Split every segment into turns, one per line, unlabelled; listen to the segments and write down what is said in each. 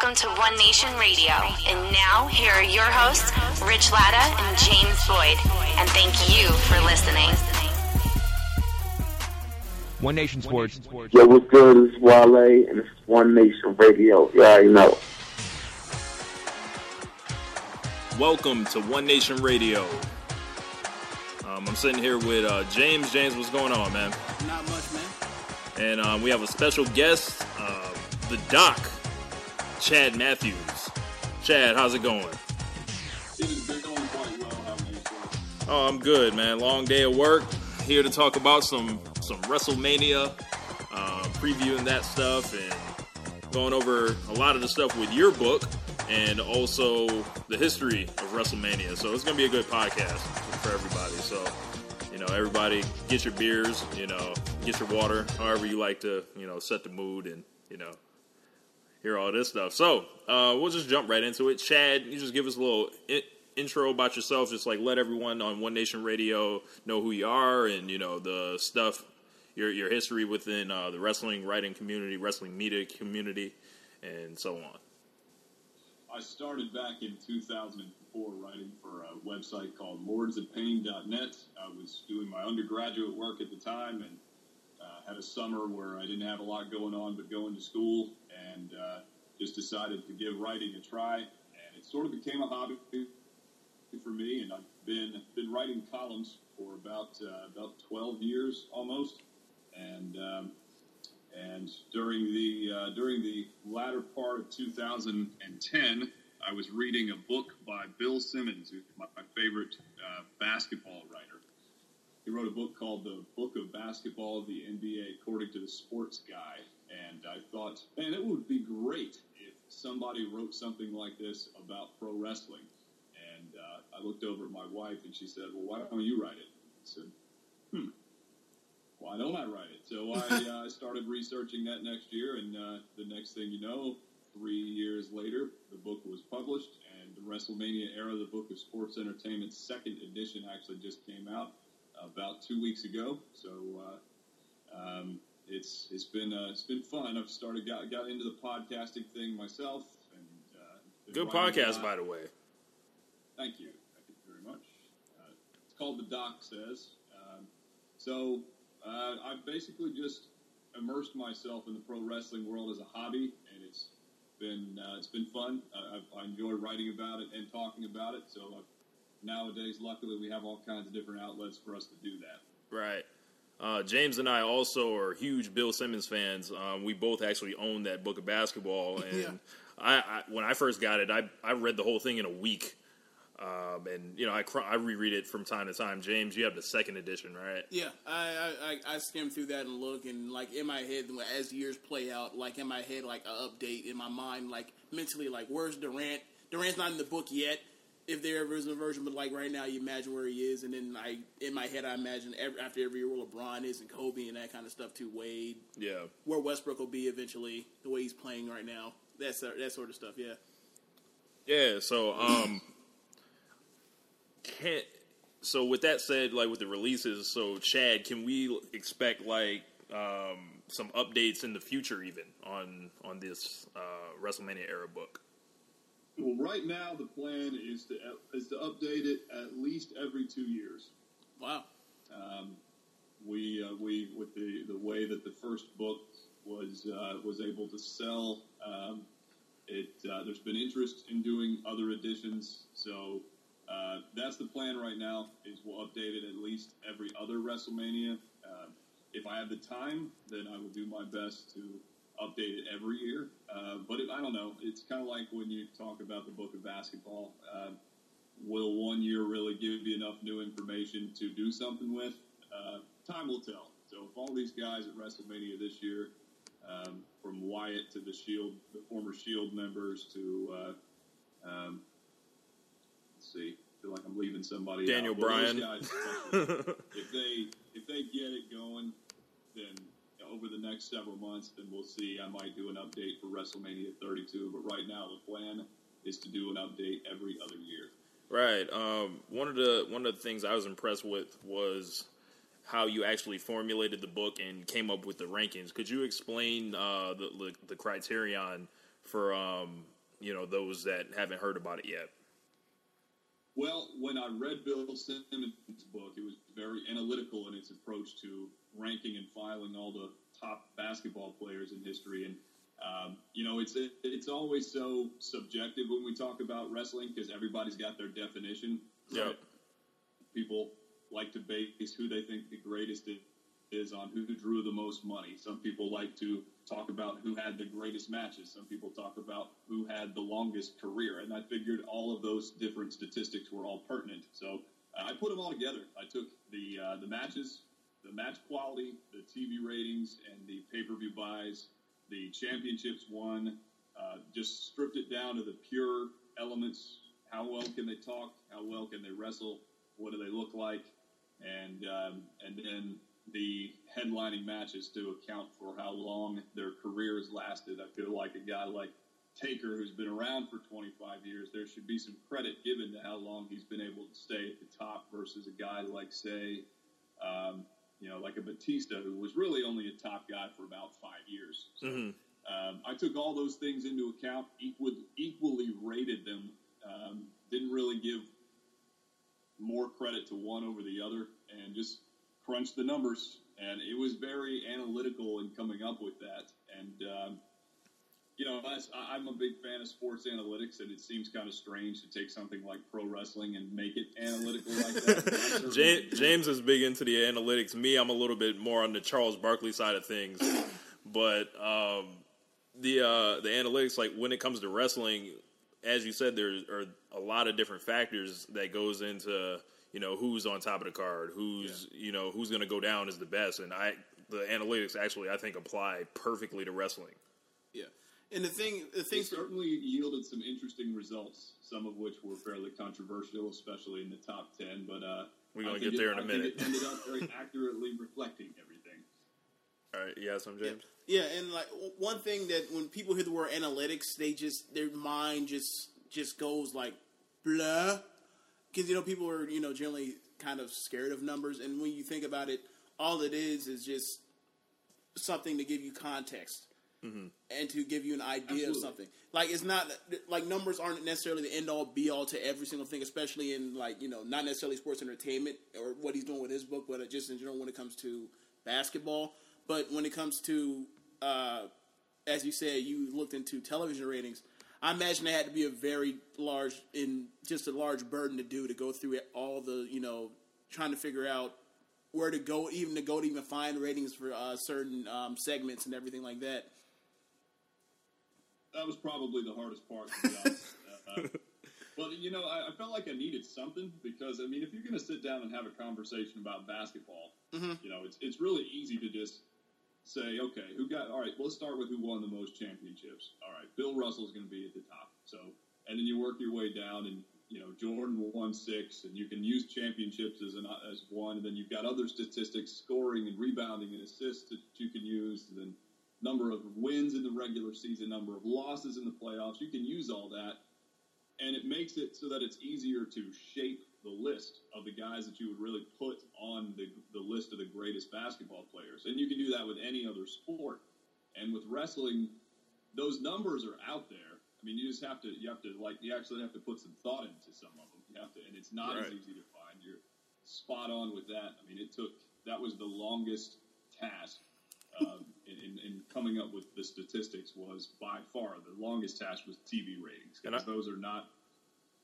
Welcome to One Nation Radio. And now, here are your hosts, Rich Latta and James Boyd. And thank you for listening.
One Nation Sports.
Yo, what's good? It's Wale, and it's One Nation Radio. You already know.
Welcome to One Nation Radio. Um, I'm sitting here with uh, James. James, what's going on, man?
Not much, man.
And um, we have a special guest, uh, the Doc, Chad Matthews. Chad, how's it going? Oh, I'm good, man. Long day of work. Here to talk about some some WrestleMania, uh, previewing that stuff, and going over a lot of the stuff with your book, and also the history of WrestleMania. So it's gonna be a good podcast for everybody. So you know, everybody get your beers, you know, get your water, however you like to, you know, set the mood and you know hear all this stuff. So uh, we'll just jump right into it. Chad, you just give us a little I- intro about yourself, just like let everyone on One Nation Radio know who you are and you know the stuff, your your history within uh, the wrestling writing community, wrestling media community, and so on.
I started back in 2004 writing for a website called lordsofpain.net. I was doing my undergraduate work at the time and had a summer where I didn't have a lot going on but going to school and uh, just decided to give writing a try. And it sort of became a hobby for me, and I've been been writing columns for about uh, about 12 years almost. And um, and during the uh, during the latter part of 2010, I was reading a book by Bill Simmons, my favorite uh, basketball writer. He wrote a book called The Book of Basketball, the NBA according to the Sports Guy, and I thought, man, it would be great if somebody wrote something like this about pro wrestling. And uh, I looked over at my wife, and she said, "Well, why don't you write it?" I said, "Hmm." why don't I write it? So I uh, started researching that next year, and uh, the next thing you know, three years later, the book was published, and the WrestleMania era, the Book of Sports Entertainment, second edition, actually just came out about two weeks ago. So uh, um, it's it's been uh, it's been fun. I've started got got into the podcasting thing myself, and uh,
Good podcast, by the way.
Thank you. Thank you very much. Uh, it's called The Doc Says. Um, so uh, I've basically just immersed myself in the pro wrestling world as a hobby, and it's been uh, it's been fun. Uh, I've, I enjoy writing about it and talking about it. So uh, nowadays, luckily, we have all kinds of different outlets for us to do that.
Right. Uh, James and I also are huge Bill Simmons fans. Um, we both actually own that book of basketball, and
Yeah.
I, I when I first got it, I I read the whole thing in a week. Um, and you know, I cr- I reread it from time to time. James, you have the second edition, right?
Yeah, I, I, I, I skim through that and look, and like in my head, as years play out, like in my head, like a update in my mind, like mentally, like where's Durant? Durant's not in the book yet. If there ever is a version, but like right now, you imagine where he is, and then I, in my head, I imagine every, after every year where LeBron is and Kobe and that kind of stuff too. Wade,
Yeah.
where Westbrook will be eventually, the way he's playing right now, that's that sort of stuff. Yeah.
Yeah, so um can so with that said, like with the releases, so Chad, can we expect like um some updates in the future even on on this uh WrestleMania era book?
Well, right now the plan is to is to update it at least every two years.
Wow.
Um, we uh, we with the, the way that the first book was uh, was able to sell, um, it uh, there's been interest in doing other editions. So uh, that's the plan right now. Is we'll update it at least every other WrestleMania. Uh, if I have the time, then I will do my best to update it every year. Uh, but it, I don't know. It's kind of like when you talk about the book of basketball. Uh, will one year really give you enough new information to do something with? Uh, time will tell. So if all these guys at WrestleMania this year, um, from Wyatt to the Shield, the former Shield members to, uh, um, let's see, I feel like I'm leaving somebody.
Daniel
out.
Bryan.
guys if they if they get it going, then over the next several months, then we'll see. I might do an update for WrestleMania 32, but right now the plan is to do an update every other year.
Right. Um, one of the one of the things I was impressed with was how you actually formulated the book and came up with the rankings. Could you explain uh, the, the the criterion for um, you know those that haven't heard about it yet?
Well, when I read Bill Simmons' book, it was very analytical in its approach to ranking and filing all the top basketball players in history. And um, you know, it's it's always so subjective when we talk about wrestling because everybody's got their definition.
Yeah.
People like to base who they think the greatest is on who drew the most money. Some people like to talk about who had the greatest matches. Some people talk about who had the longest career. And I figured all of those different statistics were all pertinent. So uh, I put them all together. I took the uh, the matches, the match quality, the TV ratings, and the pay per view buys, the championships won. Uh, just stripped it down to the pure elements. How well can they talk? How well can they wrestle? What do they look like? And um, and then the headlining matches to account for how long their careers lasted. I feel like a guy like Taker, who's been around for 25 years, there should be some credit given to how long he's been able to stay at the top versus a guy like, say, um, you know, like a Batista, who was really only a top guy for about five years. So,
Mhm.
um, I took all those things into account, equal, equally rated them, um, didn't really give more credit to one over the other, and just crunched the numbers. And it was very analytical in coming up with that. And, um, you know, I- I'm a big fan of sports analytics, and it seems kind of strange to take something like pro wrestling and make it analytical like that. but I certainly
James. James is big into the analytics. Me, I'm a little bit more on the Charles Barkley side of things. But um, the uh, the analytics, like when it comes to wrestling, as you said, there are a lot of different factors that goes into you know who's on top of the card, who's you know who's going to go down as the best, and I the analytics actually I think apply perfectly to wrestling.
Yeah, and the thing, the thing for
certainly yielded some interesting results, some of which were fairly controversial, especially in the top 10. But uh,
We're gonna get there
it,
in a
I think
minute.
It ended up very accurately reflecting everything.
All right, you got some, James?
Yeah, and like one thing that when people hear the word analytics, they just their mind just just goes like blah, because you know people are you know generally kind of scared of numbers, and when you think about it, all it is is just something to give you context and to give you an idea
Absolutely.
of something. Like it's not like numbers aren't necessarily the end all be all to every single thing, especially in like you know not necessarily sports entertainment or what he's doing with his book, but just in general when it comes to basketball. But when it comes to uh, as you said, you looked into television ratings. I imagine it had to be a very large, in just a large burden to do to go through it, all the you know trying to figure out where to go, even to go to even find ratings for uh, certain um, segments and everything like that.
That was probably the hardest part. To uh, but you know, I, I felt like I needed something because I mean, if you're going to sit down and have a conversation about basketball, you know, it's it's really easy to just say, okay, who got? All right, let's start with who won the most championships. All right, Bill Russell's going to be at the top. So, and then you work your way down, and you know, Jordan won six, and you can use championships as an as one. And then you've got other statistics, scoring and rebounding and assists that you can use. And then number of wins in the regular season, number of losses in the playoffs. You can use all that, and it makes it so that it's easier to shape the list of the guys that you would really put on the, the list of the greatest basketball players. And you can do that with any other sport. And with wrestling, those numbers are out there. I mean, you just have to, you have to, like, you actually have to put some thought into some of them. You have to, and it's not as easy to find. You're spot on with that. I mean, it took, that was the longest task in, in, in coming up with the statistics was by far the longest task was TV ratings. Because those are not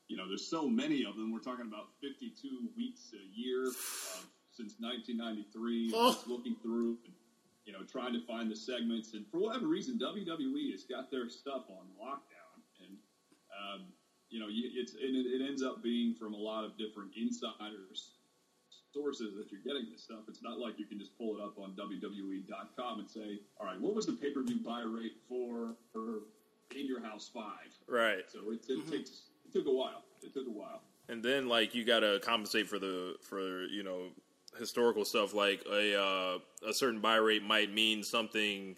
you know there's so many of them. We're talking about 52 weeks a year uh, since 1993
Oh.
looking through and, you know trying to find the segments. And for whatever reason WWE has got their stuff on lockdown. And um, you know it's and it, it ends up being from a lot of different insiders sources that you're getting this stuff. It's not like you can just pull it up on WWE.com and say, all right, what was the pay per view buy rate for, for In Your House 5?
Right.
So it, it takes it took a while. It took a while.
and then like you gotta compensate for the for you know historical stuff like a uh, a certain buy rate might mean something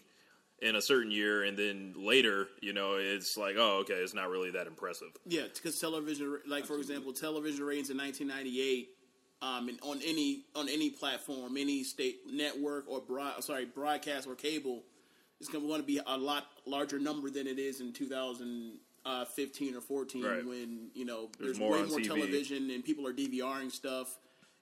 in a certain year and then later you know it's like oh okay it's not really that impressive
Yeah, because television, like for example, television ratings in 1998, um, and on any on any platform, any state network or broad, sorry, broadcast or cable, it's going to be a lot larger number than it is in 2015 or 14
Right.
when you know
There's
there's,
more
way more
TV.
television and people are DVRing stuff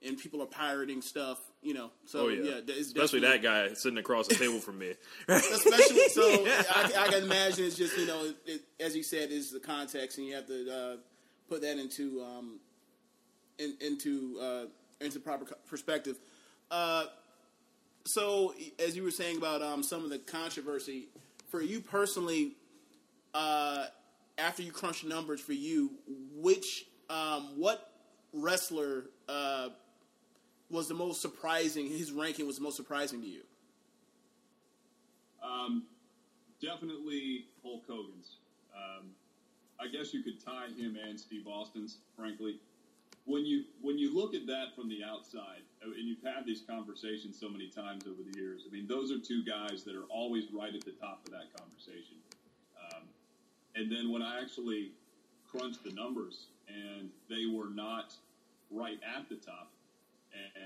and people are pirating stuff. You know, so
Oh yeah,
yeah,
especially that guy sitting across the table from me.
especially so I, I can imagine it's just you know it, as you said is the context and you have to uh, put that into um, in, into uh, into proper perspective. Uh, so as you were saying about um, some of the controversy for you personally, uh, after you crunch numbers for you, which um, what wrestler uh, was the most surprising? His ranking was the most surprising to you.
Um, definitely Hulk Hogan's. Um, I guess you could tie him and Steve Austin's. Frankly, when you when you look at that from the outside, uh, and you've had these conversations so many times over the years. I mean, those are two guys that are always right at the top of that conversation. Um, and then when I actually crunched the numbers, and they were not right at the top,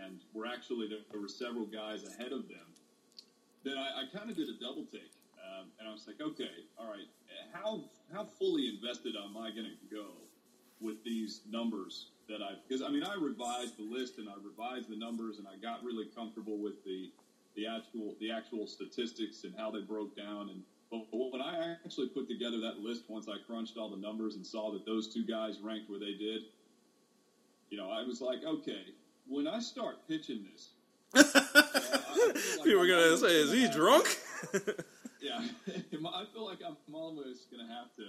and were actually there, were several guys ahead of them then I, I kind of did a double take, um, and I was like, okay, all right, how how fully invested am I going to go with these numbers that I've, Because I mean, I revised the list and I revised the numbers, and I got really comfortable with the the actual the actual statistics and how they broke down. And but when I actually put together that list, once I crunched all the numbers and saw that those two guys ranked where they did, you know, I was like, okay, when I start pitching this. I- I like
People are gonna say, "Is he drunk?"
yeah, I feel like I'm almost going to have to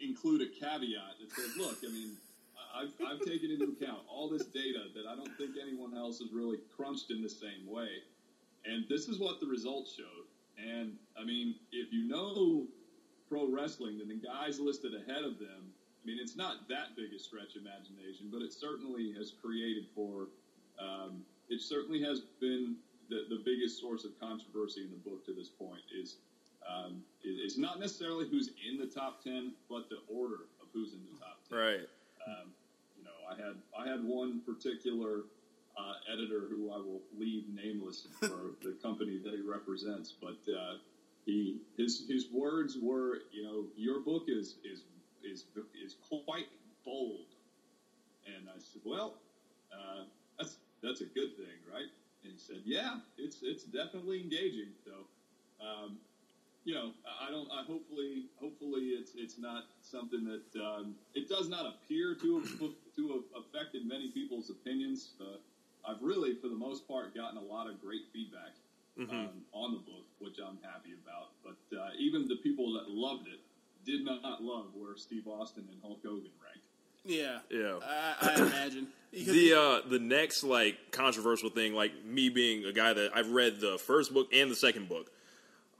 include a caveat that says, look, I mean, I've, I've taken into account all this data that I don't think anyone else has really crunched in the same way. And this is what the results showed. And, I mean, if you know pro wrestling, then the guys listed ahead of them, I mean, it's not that big a stretch of imagination, but it certainly has created for, um, it certainly has been the, the biggest source of controversy in the book to this point is um, not necessarily who's in the top ten, but the order of who's in the top ten.
right.
Um, you know, I had I had one particular uh, editor who I will leave nameless for the company that he represents, but uh, he his his words were, you know, your book is is is is quite bold, and I said, well, uh, that's that's a good thing, right? And he said, yeah, it's it's definitely engaging. So. Um, you know, I don't. I hopefully, hopefully, it's it's not something that um, it does not appear to have, to have affected many people's opinions. Uh, I've really, for the most part, gotten a lot of great feedback um, on the book, which I'm happy about. But uh, even the people that loved it did not love where Steve Austin and Hulk Hogan ranked.
Yeah,
Yeah.
I, I imagine
the uh the next like controversial thing like me being a guy that I've read the first book and the second book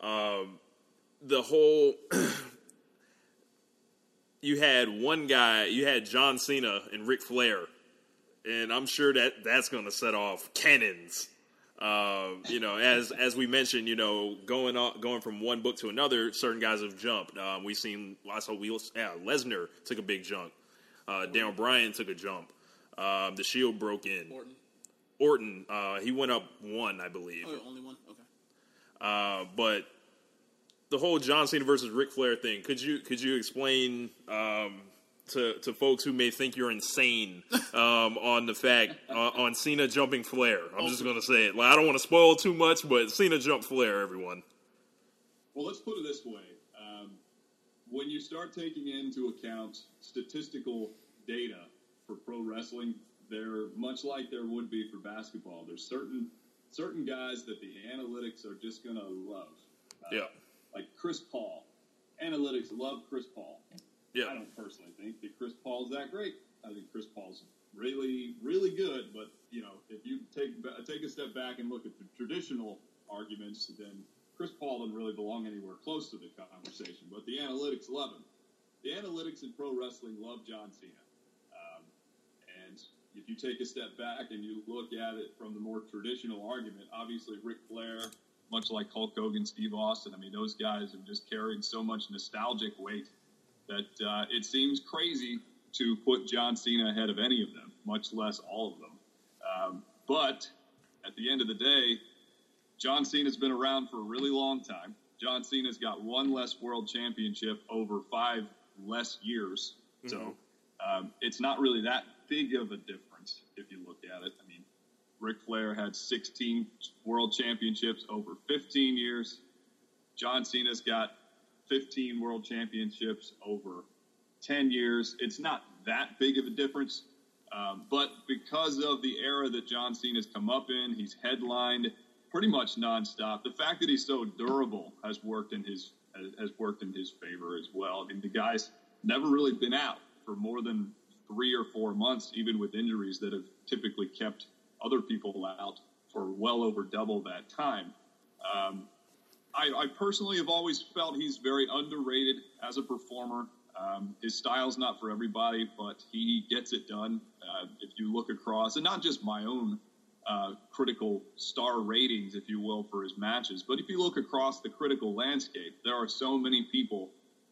um the whole you had one guy you had John Cena and Ric Flair and I'm sure that that's going to set off cannons um, you know, as as we mentioned, you know, going on, going from one book to another, certain guys have jumped. Um, we've seen, I saw we, yeah, Lesnar took a big jump. Uh, Daniel Bryan took a jump. Um, the Shield broke in.
Orton.
Orton, uh, he went up one, I believe.
Oh, only one. Okay.
Uh, but the whole John Cena versus Ric Flair thing, could you could you explain um, to to folks who may think you're insane um, on the fact uh, on Cena jumping Flair? I'm just gonna say it. Like, I don't want to spoil too much, but Cena jumped Flair. Everyone.
Well, let's put it this way. Um, when you start taking into account statistical data for pro wrestling, they're much like there would be for basketball. There's certain certain guys that the analytics are just going to love. Uh,
Yeah.
Like Chris Paul. Analytics love Chris Paul.
Yeah.
I don't personally think that Chris Paul's that great. I think Chris Paul's really, really good. But you know, if you take take a step back and look at the traditional arguments, then Chris Paul doesn't really belong anywhere close to the conversation. But the analytics love him. The analytics in pro wrestling love John Cena. Um, and if you take a step back and you look at it from the more traditional argument, obviously Ric Flair, much like Hulk Hogan, Steve Austin, I mean, those guys have just carried so much nostalgic weight that uh, it seems crazy to put John Cena ahead of any of them, much less all of them. Um, but at the end of the day, John Cena's been around for a really long time. John Cena's got one less world championship over five less years. Mm-hmm. So um, it's not really that big of a difference if you look at it. I Ric Flair had 16 world championships over 15 years. John Cena's got 15 world championships over 10 years. It's not that big of a difference. Um, but because of the era that John Cena's come up in, he's headlined pretty much nonstop. The fact that he's so durable has worked in his has worked in his favor as well. I mean, the guy's never really been out for more than three or four months, even with injuries that have typically kept other people out for well over double that time. Um, I, I, personally have always felt he's very underrated as a performer. Um, his style's not for everybody, but he gets it done. Uh, if you look across, and not just my own uh, critical star ratings, if you will, for his matches. But if you look across the critical landscape, there are so many people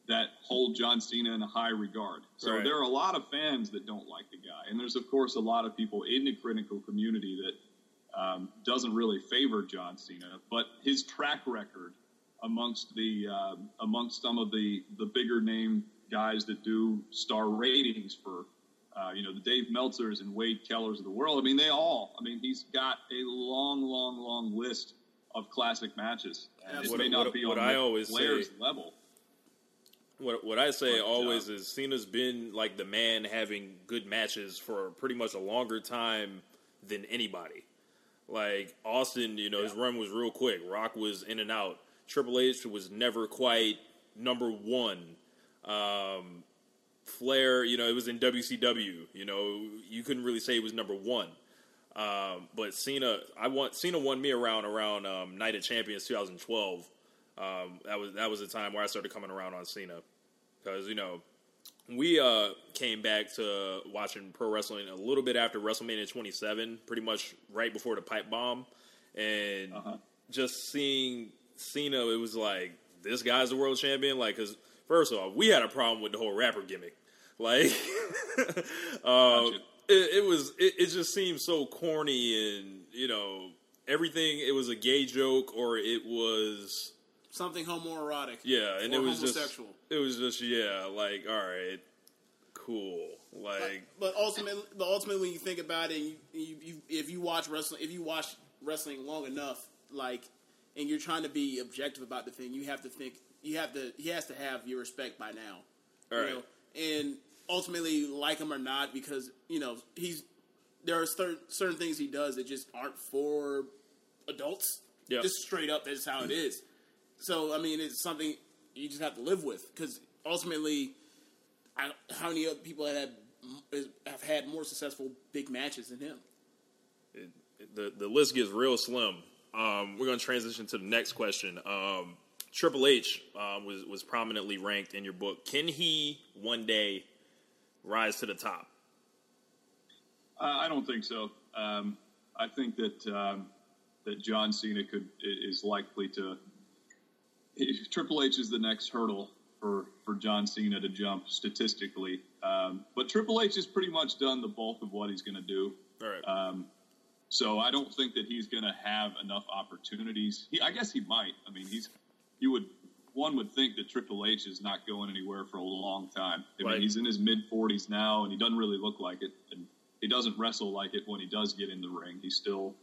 that hold John Cena in a high regard. So right. there are a lot of fans that don't like the guy, and there's of course a lot of people in the critical community that um, doesn't really favor John Cena. But his track record amongst the uh, amongst some of the the bigger name guys that do star ratings for uh, you know, the Dave Meltzers and Wade Kellers of the world. I mean, they all. I mean, he's got a long, long, long list of classic matches. And it may not what, be what on I always Flair's say, level.
What what I say always uh, is Cena's been like the man having good matches for pretty much a longer time than anybody. Like Austin, you know, yeah. his run was real quick. Rock was in and out. Triple H was never quite number one. Um, Flair, you know, it was in WCW. You know, you couldn't really say he was number one. Um, but Cena, I want Cena won me around around um, Night of Champions 2012. Um, that was that was the time where I started coming around on Cena because you know we uh, came back to watching pro wrestling a little bit after WrestleMania 27, pretty much right before the pipe bomb, and uh-huh. just seeing Cena, it was like this guy's the world champion, like because First off, we had a problem with the whole rapper gimmick. Like, um, it, it, was it, it just seemed so corny and you know everything. It was a gay joke or it was
something homoerotic.
Yeah, and it was homosexual. just it was just yeah, like all right, cool. Like,
but, but ultimately, but ultimately, when you think about it, you, you, you, if you watch wrestling, if you watch wrestling long enough, like, and you're trying to be objective about the thing, you have to think you have to he has to have your respect by now. All right. Know? And ultimately, like him or not, because you know he's there are certain certain things he does that just aren't for adults. Yeah. Just straight up, that's how it is. So I mean, it's something you just have to live with because ultimately, I, how many other people have had have had more successful big matches than him?
It, the the list gets real slim. Um, we're going to transition to the next question. Um, Triple H um, was was prominently ranked in your book. Can he one day rise to the top?
Uh, I don't think so. Um, I think that um, that John Cena could is likely to. Triple H is the next hurdle for, for John Cena to jump statistically, um, but Triple H has pretty much done the bulk of what he's going to do.
All right.
Um, so I don't think that he's going to have enough opportunities. He, I guess he might. I mean, he's you would one would think that Triple H is not going anywhere for a long time. I right. mean, he's in his mid 40s now, and he doesn't really look like it, and he doesn't wrestle like it when he does get in the ring. He's still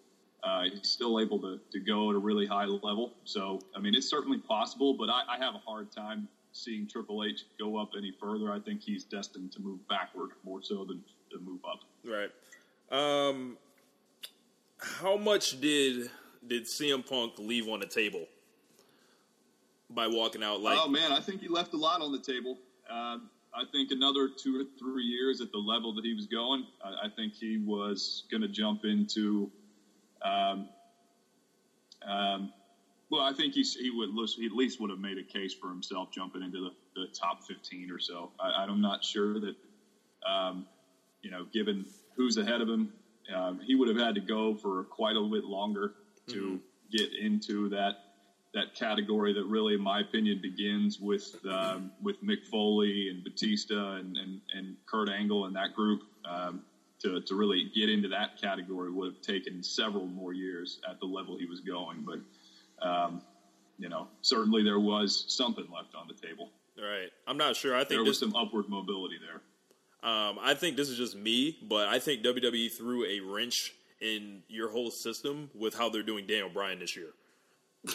uh, he's still able to, to go at a really high level. So, I mean, it's certainly possible, but I, I have a hard time seeing Triple H go up any further. I think he's destined to move backward more so than to move up.
Right. Um, how much did did CM Punk leave on the table by walking out like.
Oh man, I think he left a lot on the table. Uh, I think another two or three years at the level that he was going, I, I think he was going to jump into. Um, um, well, I think he, he would he at least would have made a case for himself jumping into the, the top 15 or so. I, am not sure that, um, you know, given who's ahead of him, um, he would have had to go for quite a bit longer to mm-hmm. get into that that category that really, in my opinion, begins with um, with Mick Foley and Batista and, and, and Kurt Angle and that group. Um, to, to really get into that category would have taken several more years at the level he was going. But um, you know, certainly there was something left on the table.
Right. I'm not sure. I think
There was some upward mobility there.
um, I think this is just me, but I think WWE threw a wrench in your whole system with how they're doing Daniel Bryan this year.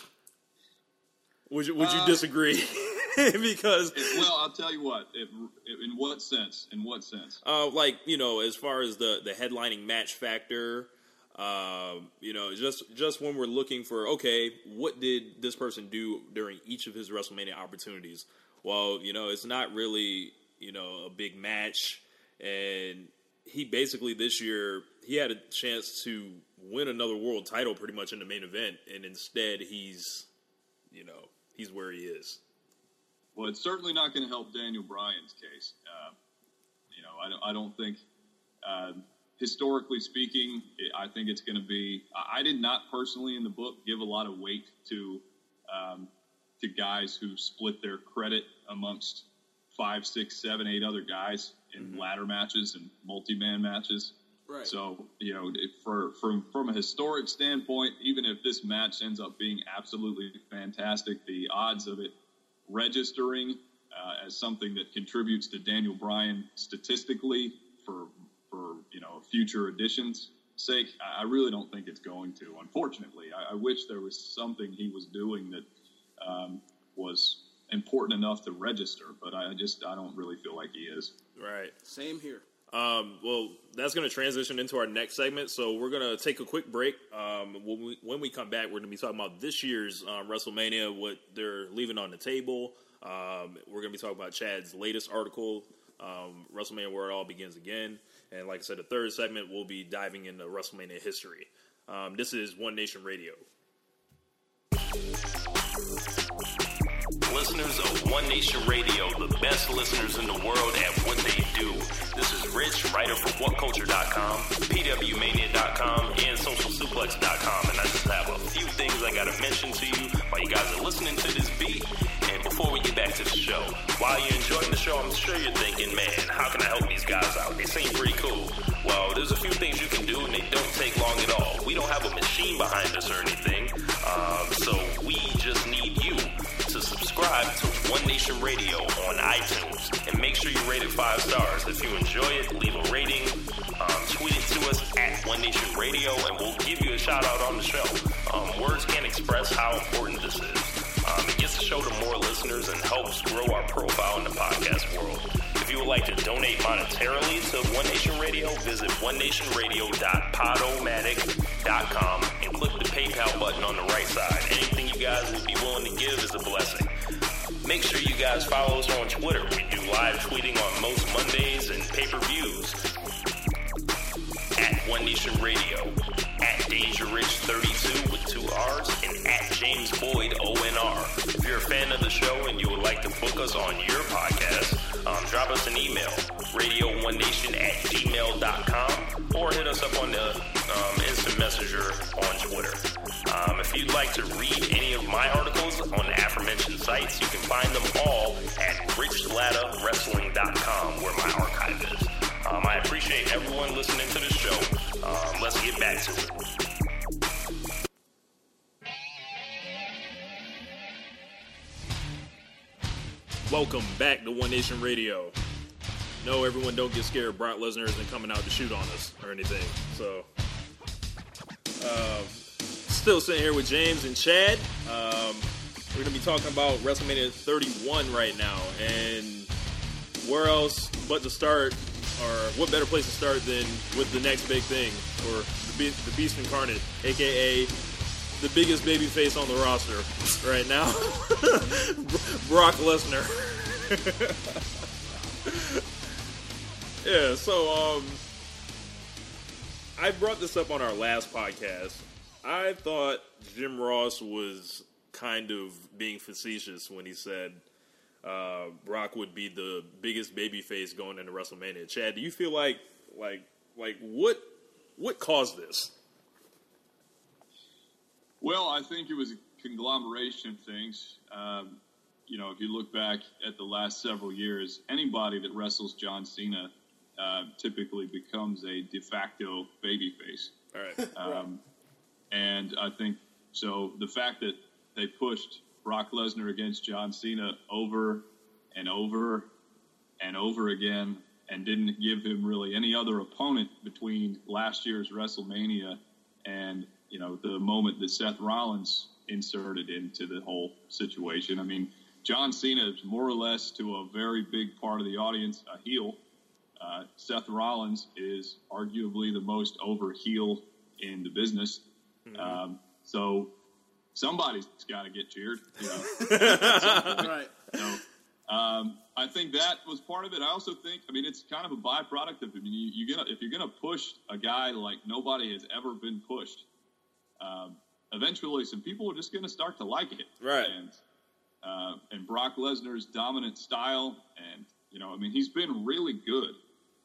would you Would you
Uh,
disagree? because
Well, I'll tell you what. If, in what sense? In what sense?
Uh, like you know, as far as the the headlining match factor, um, you know, just just when we're looking for okay, what did this person do during each of his WrestleMania opportunities? Well, you know, it's not really you know a big match, and he basically this year he had a chance to win another world title pretty much in the main event, and instead he's you know he's where he is.
Well, it's certainly not going to help Daniel Bryan's case. Uh, you know, I don't, I don't think, uh, historically speaking, it, I think it's going to be. I, I did not personally in the book give a lot of weight to um, to guys who split their credit amongst five, six, seven, eight other guys in ladder matches and multi-man matches.
Right.
So you know, for from from a historic standpoint, even if this match ends up being absolutely fantastic, the odds of it registering uh, as something that contributes to Daniel Bryan statistically for for you know future editions sake, I I really don't think it's going to. Unfortunately, I, I wish there was something he was doing that um, was important enough to register, but I just I don't really feel like he is.
Right.
Same here.
Um, well, that's going to transition into our next segment. So we're going to take a quick break. Um, when we when we come back, we're going to be talking about this year's uh, WrestleMania, what they're leaving on the table. Um, we're going to be talking about Chad's latest article, um, WrestleMania Where It All Begins Again. And like I said, the third segment, we'll be diving into WrestleMania history. Um, this is One Nation Radio.
Listeners of One Nation Radio, the best listeners in the world at what they do. This is Rich, writer for WhatCulture.com, PWMania.com, and SocialSuplex.com. And I just have a few things I got to mention to you while you guys are listening to this beat. And before we get back to the show, while you're enjoying the show, I'm sure you're thinking, man, how can I help these guys out? They seem pretty cool. Well, there's a few things you can do, and they don't take long at all. We don't have a machine behind us or anything, um, so we just need subscribe to One Nation Radio on iTunes and make sure you rate it five stars. If you enjoy it, leave a rating, um, tweet it to us at One Nation Radio, and we'll give you a shout out on the show. Um, words can't express how important this is. Um, it gets the show to more listeners and helps grow our profile in the podcast world. If you would like to donate monetarily to One Nation Radio, visit onenationradio.podomatic.com and click the PayPal button on the right side. Anything you guys would be willing to give is a blessing. Make sure you guys follow us on Twitter. We do live tweeting on most Mondays and pay-per-views at One Nation Radio, at Danger Rich 32 with two R's, and at James Boyd ONR. If you're a fan of the show and you would like to book us on your podcast, um, drop us an email, radio1nation at gmail.com, or hit us up on the um, instant messenger on Twitter. Um, if you'd like to read any of my articles on the aforementioned sites, you can find them all at richladawrestling.com, where my archive is. Um, I appreciate everyone listening to the show. Um, let's get back to it.
Welcome back to One Nation Radio. No, everyone, don't get scared. Brock Lesnar isn't coming out to shoot on us or anything. So, um, still sitting here with James and Chad. Um, we're gonna be talking about WrestleMania 31 right now, and where else but to start, or what better place to start than with the next big thing, or the, Be- the Beast Incarnate, aka the biggest baby face on the roster right now, Brock Lesnar. yeah, so um, I brought this up on our last podcast. I thought Jim Ross was kind of being facetious when he said uh, Brock would be the biggest baby face going into WrestleMania. Chad, do you feel like like like what what caused this?
Well, I think it was a conglomeration of things. Um, you know, if you look back at the last several years, anybody that wrestles John Cena uh, typically becomes a de facto babyface.
All right.
Um, and I think so. The fact that they pushed Brock Lesnar against John Cena over and over and over again and didn't give him really any other opponent between last year's WrestleMania and you know the moment that Seth Rollins inserted into the whole situation. I mean, John Cena is more or less to a very big part of the audience a heel. Uh, Seth Rollins is arguably the most over heel in the business.
Mm-hmm.
Um, so somebody's got to get cheered. You know?
right.
So um, I think that was part of it. I also think, I mean, it's kind of a byproduct of. I mean, you, you gonna if you're gonna push a guy like nobody has ever been pushed, um, eventually some people are just gonna start to like it.
Right.
And uh, and Brock Lesnar's dominant style, and you know, I mean, he's been really good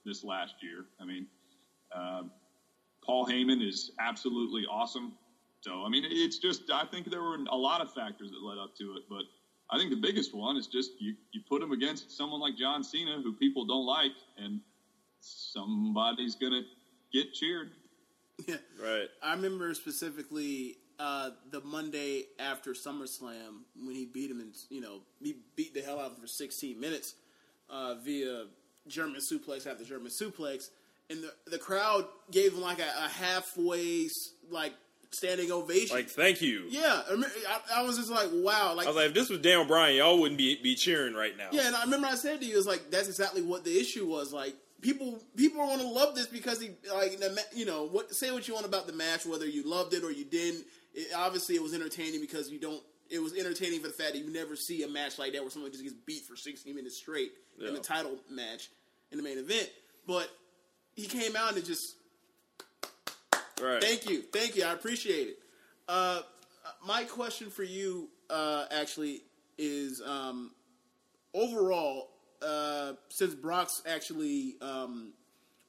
this last year. I mean, um, Paul Heyman is absolutely awesome. So, I mean, it's just, I think there were a lot of factors that led up to it, but I think the biggest one is just you, you put him against someone like John Cena, who people don't like, and somebody's going to get cheered.
Yeah.
Right.
I remember specifically uh, the Monday after SummerSlam when he beat him and you know he beat the hell out of him for 16 minutes uh, via German suplex after German suplex, and the the crowd gave him like a, a halfway like standing ovation.
Like, thank you.
yeah, I, I, was just like, wow, like
I was like, if this was Dan Bryan, y'all wouldn't be be cheering right now.
Yeah, and I remember I said to you, it's like that's exactly what the issue was. Like people, people are going to love this because he, like, you know, what say what you want about the match, whether you loved it or you didn't. It, obviously, it was entertaining because you don't. It was entertaining for the fact that you never see a match like that where someone just gets beat for 60 minutes straight in the title match in the main event. But he came out and just
Right.
Thank you, thank you. I appreciate it. Uh, my question for you, uh, actually, is um, overall, uh, since Brock's actually um,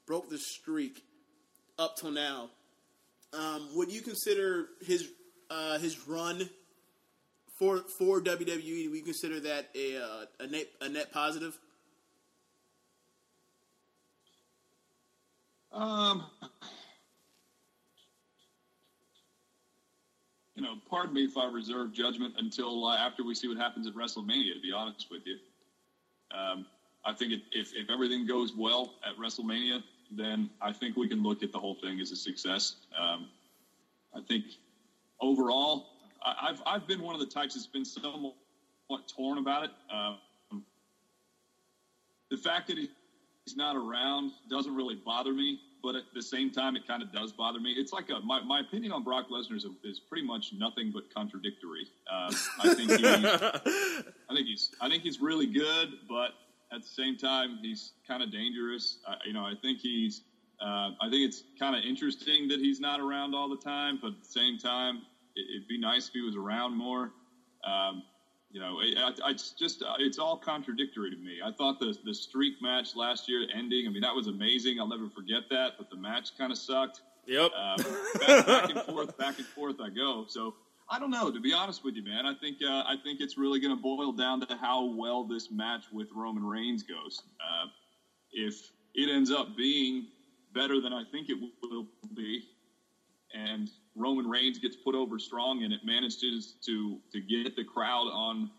broke the streak up till now, um, would you consider his uh, his run for for WWE? Would you consider that a uh, a net a net positive?
Um, know, pardon me if I reserve judgment until uh, after we see what happens at WrestleMania. To be honest with you, um, I think it, if if everything goes well at WrestleMania, then I think we can look at the whole thing as a success. Um, I think overall, I, I've I've been one of the types that's been somewhat torn about it. Um, the fact that he's not around doesn't really bother me, but at the same time, it kind of does bother me. It's like a, my, my opinion on Brock Lesnar is, is pretty much nothing but contradictory. Um, I think he, I think he's I think he's really good, but at the same time, he's kind of dangerous. I, you know, I think he's uh, I think it's kind of interesting that he's not around all the time, but at the same time, it, it'd be nice if he was around more. Um, you know, it, I, I it's just uh, it's all contradictory to me. I thought the the streak match last year ending. I mean, that was amazing. I'll never forget that. But the match kind of sucked.
Yep.
Um, back, back and forth, back and forth I go. So I don't know. To be honest with you, man, I think uh, I think it's really going to boil down to how well this match with Roman Reigns goes. Uh, if it ends up being better than I think it will be, and Roman Reigns gets put over strong, and it manages to to get the crowd on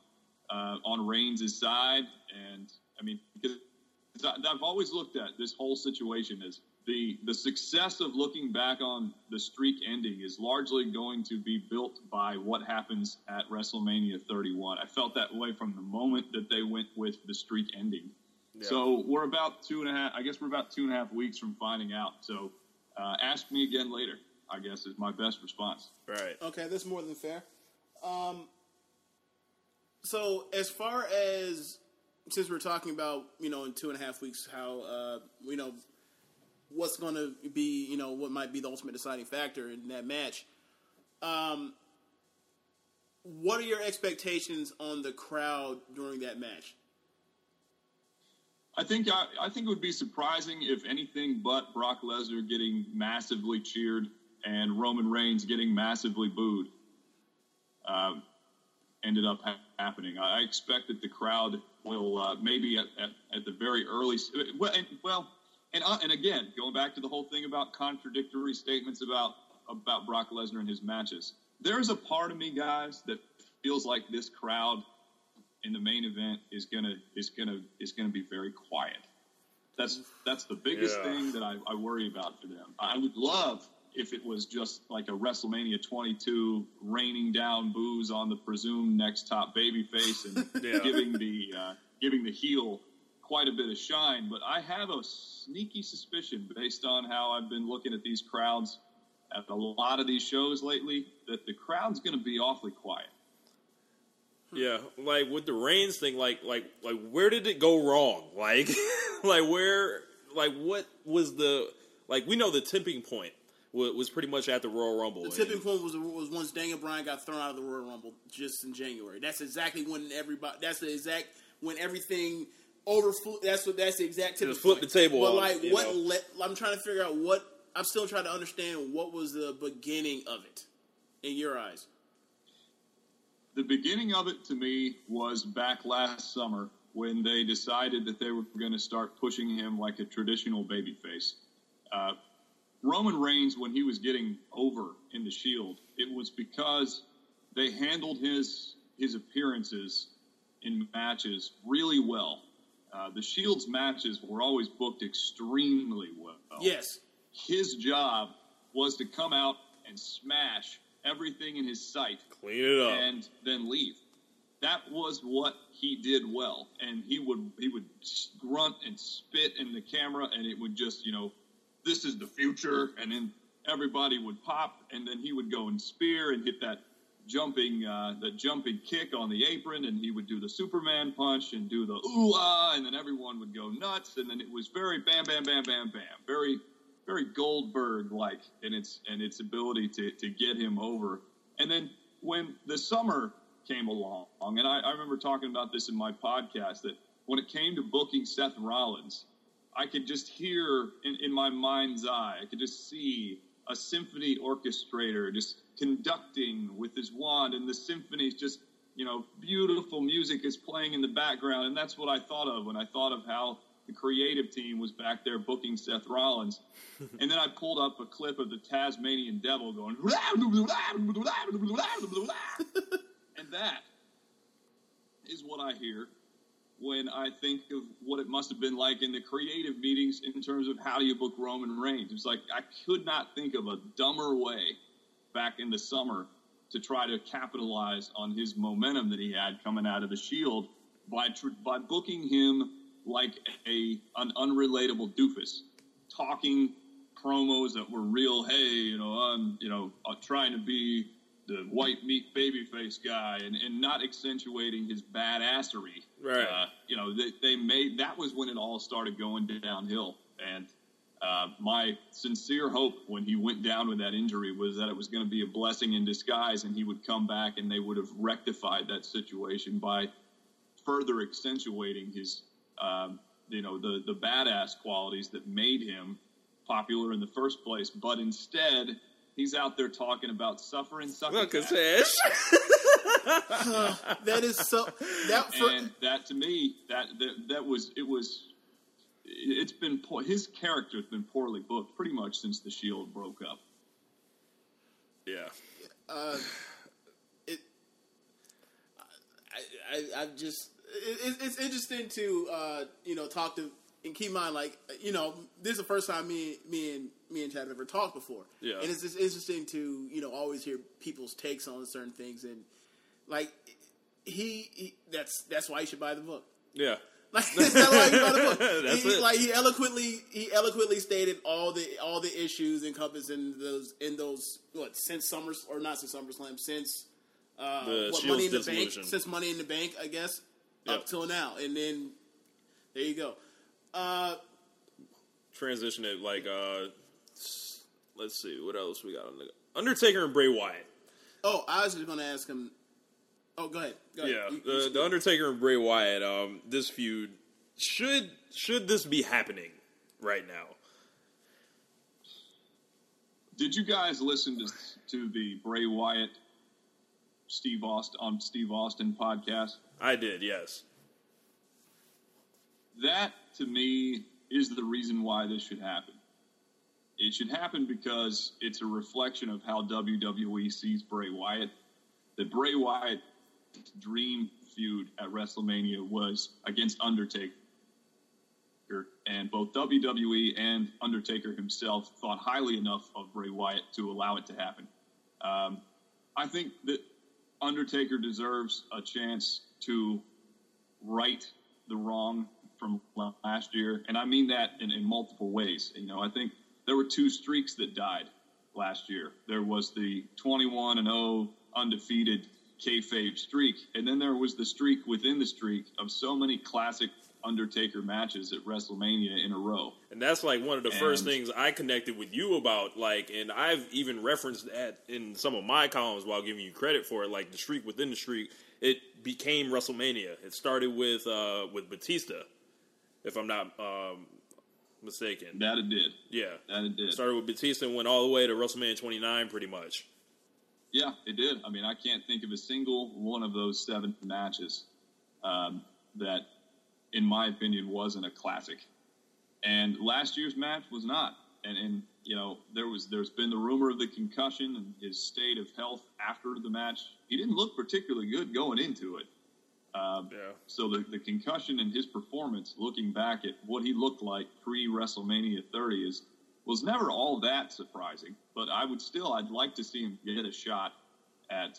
uh, on Reigns' side, and I mean, because I've always looked at this whole situation as the the success of looking back on the streak ending is largely going to be built by what happens at WrestleMania 31. I felt that way from the moment that they went with the streak ending. So we're about two and a half. I guess we're about two and a half weeks from finding out. So uh, ask me again later. I guess is my best response.
Right.
Okay, that's more than fair. Um, so as far as since we're talking about you know in two and a half weeks how uh, you know what's going to be you know what might be the ultimate deciding factor in that match. Um, what are your expectations on the crowd during that match?
I think I, I think it would be surprising if anything but Brock Lesnar getting massively cheered and Roman Reigns getting massively booed um, ended up ha- happening. I I expect that the crowd will uh, maybe at, at, at the very early well and, well and uh, and again going back to the whole thing about contradictory statements about about Brock Lesnar and his matches. There's a part of me, guys, that feels like this crowd in the main event is gonna is gonna is gonna be very quiet. That's that's the biggest
Yeah.
thing that I, I worry about for them. I would love if it was just like a WrestleMania 22 raining down booze on the presumed next top babyface and
Yeah.
giving the uh, giving the heel quite a bit of shine. But I have a sneaky suspicion, based on how I've been looking at these crowds at a lot of these shows lately, that the crowd's going to be awfully quiet.
Yeah, like with the Reigns thing, like like like where did it go wrong? Like like where like what was the like we know the tipping point was, was pretty much at the Royal Rumble.
The tipping point was was once Daniel Bryan got thrown out of the Royal Rumble just in January. That's exactly when everybody. That's the exact when everything overflew. That's what. That's the exact tipping
Just flip
point.
the table
But
on,
like,
you
what?
know?
Let, I'm trying to figure out what. I'm still trying to understand what was the beginning of it in your eyes.
the beginning of it to me was back last summer when they decided that they were going to start pushing him like a traditional babyface. Uh, Roman Reigns, when he was getting over in the Shield, it was because they handled his his appearances in matches really well. Uh, the Shield's matches were always booked extremely well
Yes.
his job was to come out and smash everything in his sight
Clean it up.
and then leave. That was what he did well, and he would he would grunt and spit in the camera, and it would just you know, this is the future, and then everybody would pop, and then he would go and spear and hit that jumping uh, jumping kick on the apron, and he would do the Superman punch and do the ooh ah, and then everyone would go nuts, and then it was very bam bam bam bam bam, very very Goldberg like in its in its ability to to get him over. And then when the summer came along, and I, I remember talking about this in my podcast that when it came to booking Seth Rollins, I could just hear in, in my mind's eye, I could just see a symphony orchestrator just conducting with his wand, and the symphony's just, you know, beautiful music is playing in the background. And that's what I thought of when I thought of how the creative team was back there booking Seth Rollins. and then I pulled up a clip of the Tasmanian devil going, and that is what I hear when I think of what it must have been like in the creative meetings in terms of how do you book Roman Reigns. It's like I could not think of a dumber way back in the summer to try to capitalize on his momentum that he had coming out of the Shield by tr- by booking him like a an unrelatable doofus, talking promos that were real. Hey, you know, I'm you know uh, trying to be the white meat babyface guy, and, and not accentuating his badassery.
Right.
Uh, you know, they, they made that was when it all started going downhill, and. Uh, my sincere hope when he went down with that injury was that it was going to be a blessing in disguise and he would come back and they would have rectified that situation by further accentuating his, um, you know, the, the badass qualities that made him popular in the first place. But instead, he's out there talking about suffering, sucking.
Look at this.
That is so. That for,
and that to me, that, that that was it was. It's been poor. His character has been poorly booked pretty much since the Shield broke up.
Yeah.
it, I, I, I just it, it- it's interesting to uh, you know talk to and keep in mind like you know this is the first time me me and me and Chad have ever talked before.
Yeah.
and it's just interesting to you know always hear people's takes on certain things and like he, he that's that's why you should buy the book.
Yeah.
Like that's why you buy the book.
That's
he,
it.
Like he eloquently he eloquently stated all the all the issues encompassed in those in those what since Summers or not since SummerSlam since uh, what
Shield's
Money in the. Bank since Money in the Bank I guess
Yep.
up till now and then there you go. Uh,
Transition it like uh let's see, what else we got on the Undertaker and Bray Wyatt.
oh, I was just going to ask him. Oh, go ahead. Go ahead.
Yeah,
You- you
the, the Undertaker and Bray Wyatt. Um, this feud should should this be happening right now?
Did you guys listen to to the Bray Wyatt, Steve Austin on Steve Austin podcast?
I did, yes.
That to me is the reason why this should happen. It should happen because it's a reflection of how WWE sees Bray Wyatt. That Bray Wyatt dream feud at WrestleMania was against Undertaker. And both WWE and Undertaker himself thought highly enough of Bray Wyatt to allow it to happen. Um, I think that Undertaker deserves a chance to right the wrong from last year, and I mean that in, in multiple ways. You know, I think there were two streaks that died last year. There was the 21 and 0 undefeated kayfabe streak, and then there was the streak within the streak of so many classic Undertaker matches at WrestleMania in a row.
And that's like one of the first things I connected with you about. Like, and I've even referenced that in some of my columns while giving you credit for it. Like the streak within the streak, it became WrestleMania. It started with uh, with Batista, if I'm not um, mistaken.
That it did.
yeah,
That it did.
started with Batista and went all the way to WrestleMania 29, pretty much.
Yeah, it did. I mean, I can't think of a single one of those seven matches um, that, in my opinion, wasn't a classic. And last year's match was not. And, and you know, there was there's been the rumor of the concussion and his state of health after the match. He didn't look particularly good going into it. Um,
Yeah.
So the, the concussion and his performance, looking back at what he looked like pre WrestleMania 30, is was never all that surprising. But I would still, I'd like to see him get a shot at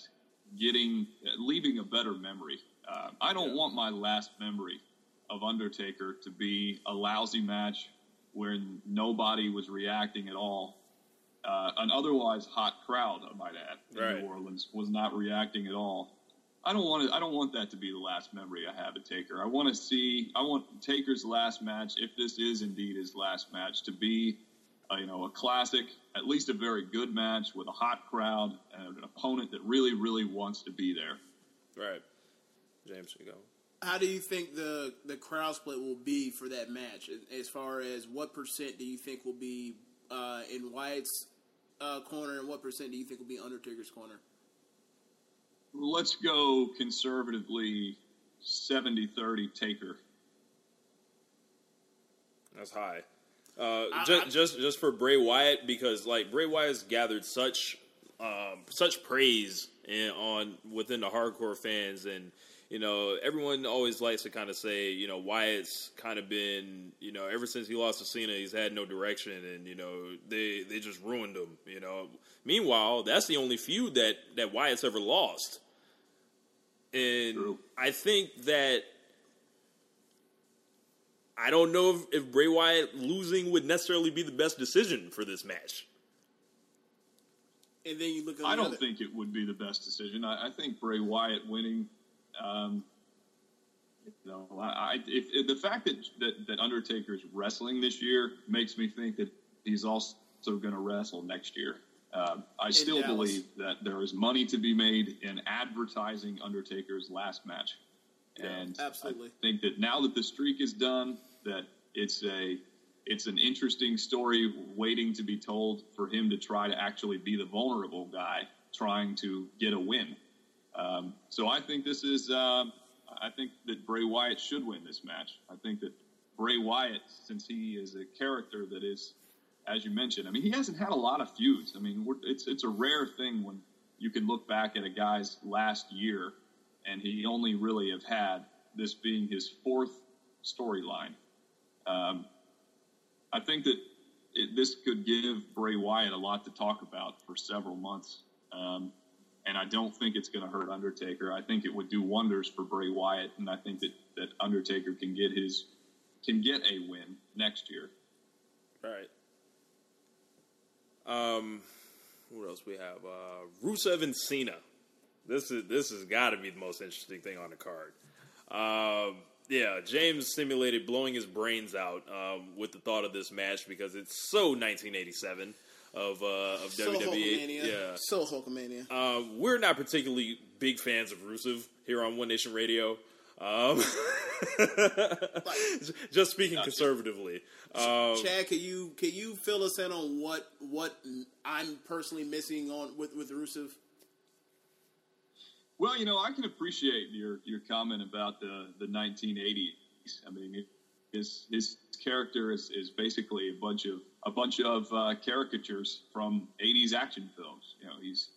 getting, at leaving a better memory. Uh, I don't want my last memory of Undertaker to be a lousy match where nobody was reacting at all. Uh, an otherwise hot crowd, I might add, in
Right.
New Orleans was not reacting at all. I don't want to. I don't want that to be the last memory I have of Taker. I want to see. I want Taker's last match, if this is indeed his last match, to be, uh, you know, a classic, at least a very good match with a hot crowd and an opponent that really, really wants to be there.
Right. James, you go.
How do you think the the crowd split will be for that match? As far as what percent do you think will be uh, in Wyatt's uh, corner, and what percent do you think will be Undertaker's corner?
Let's go conservatively 70-30 Taker.
That's high. Uh,
I-
just,
I-
just just for Bray Wyatt because like Bray Wyatt's gathered such um, such praise in, on within the hardcore fans and you know everyone always likes to kind of say you know Wyatt's kind of been you know ever since he lost to Cena he's had no direction and you know they they just ruined him you know meanwhile that's the only feud that that Wyatt's ever lost and
True.
I think that I don't know if, if Bray Wyatt losing would necessarily be the best decision for this match.
And then you look at
I don't
other-
think it would be the best decision. I, I think Bray Wyatt winning, um, you know, I, I, if, if the fact that, that that Undertaker's wrestling this year makes me think that he's also going to wrestle next year. Um, I still
Dallas.
believe that there is money to be made in advertising Undertaker's last match, and
absolutely.
I think that now that the streak is done, that it's a it's an interesting story waiting to be told for him to try to actually be the vulnerable guy trying to get a win. Um, so I think this is um, I think that Bray Wyatt should win this match. I think that Bray Wyatt, since he is a character that is, as you mentioned, I mean he hasn't had a lot of feuds. I mean we're, it's it's a rare thing when you can look back at a guy's last year and he only really have had this being his fourth storyline. Um, I think that it, this could give Bray Wyatt a lot to talk about for several months. Um, and I don't think it's going to hurt Undertaker. I think it would do wonders for Bray Wyatt, and I think that, that Undertaker can get his can get a win next year.
Right. Um, what else we have? Uh, Rusev and Cena. This is this has got to be the most interesting thing on the card. Um, yeah, James simulated blowing his brains out um, with the thought of this match because it's so 1987 of uh, of
so
WWE.
Hulkamania.
Yeah,
So Hulkamania.
Um, we're not particularly big fans of Rusev here on One Nation Radio. Um, just speaking conservatively. Um,
Chad, can you can you fill us in on what what I'm personally missing on with with Rusev?
Well, you know, I can appreciate your your comment about the the 1980s. I mean, it, his his character is, is basically a bunch of a bunch of uh, caricatures from 80s action films. You know, he's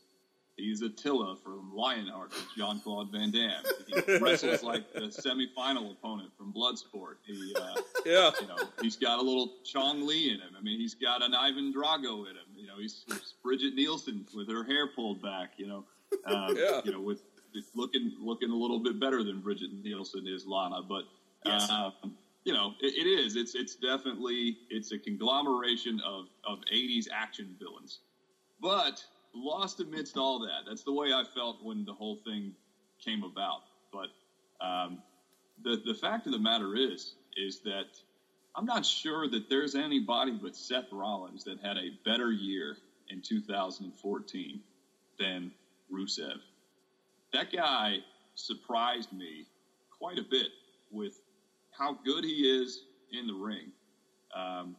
He's Attila from Lionheart with Jean Claude Van Damme. He wrestles like the semifinal opponent from Bloodsport. He, uh,
Yeah.
you know, he's got a little Chong Li in him. I mean, he's got an Ivan Drago in him. You know, he's, he's Bridget Nielsen with her hair pulled back. You know, um,
Yeah.
you know, with looking looking a little bit better than Bridget Nielsen is Lana, but
Yes.
uh, you know, it, it is. It's it's definitely it's a conglomeration of of '80s action villains, but lost amidst all that. That's the way I felt when the whole thing came about. But um, the the fact of the matter is is that I'm not sure that there's anybody but Seth Rollins that had a better year in 2014 than Rusev. That guy surprised me quite a bit with how good he is in the ring, um,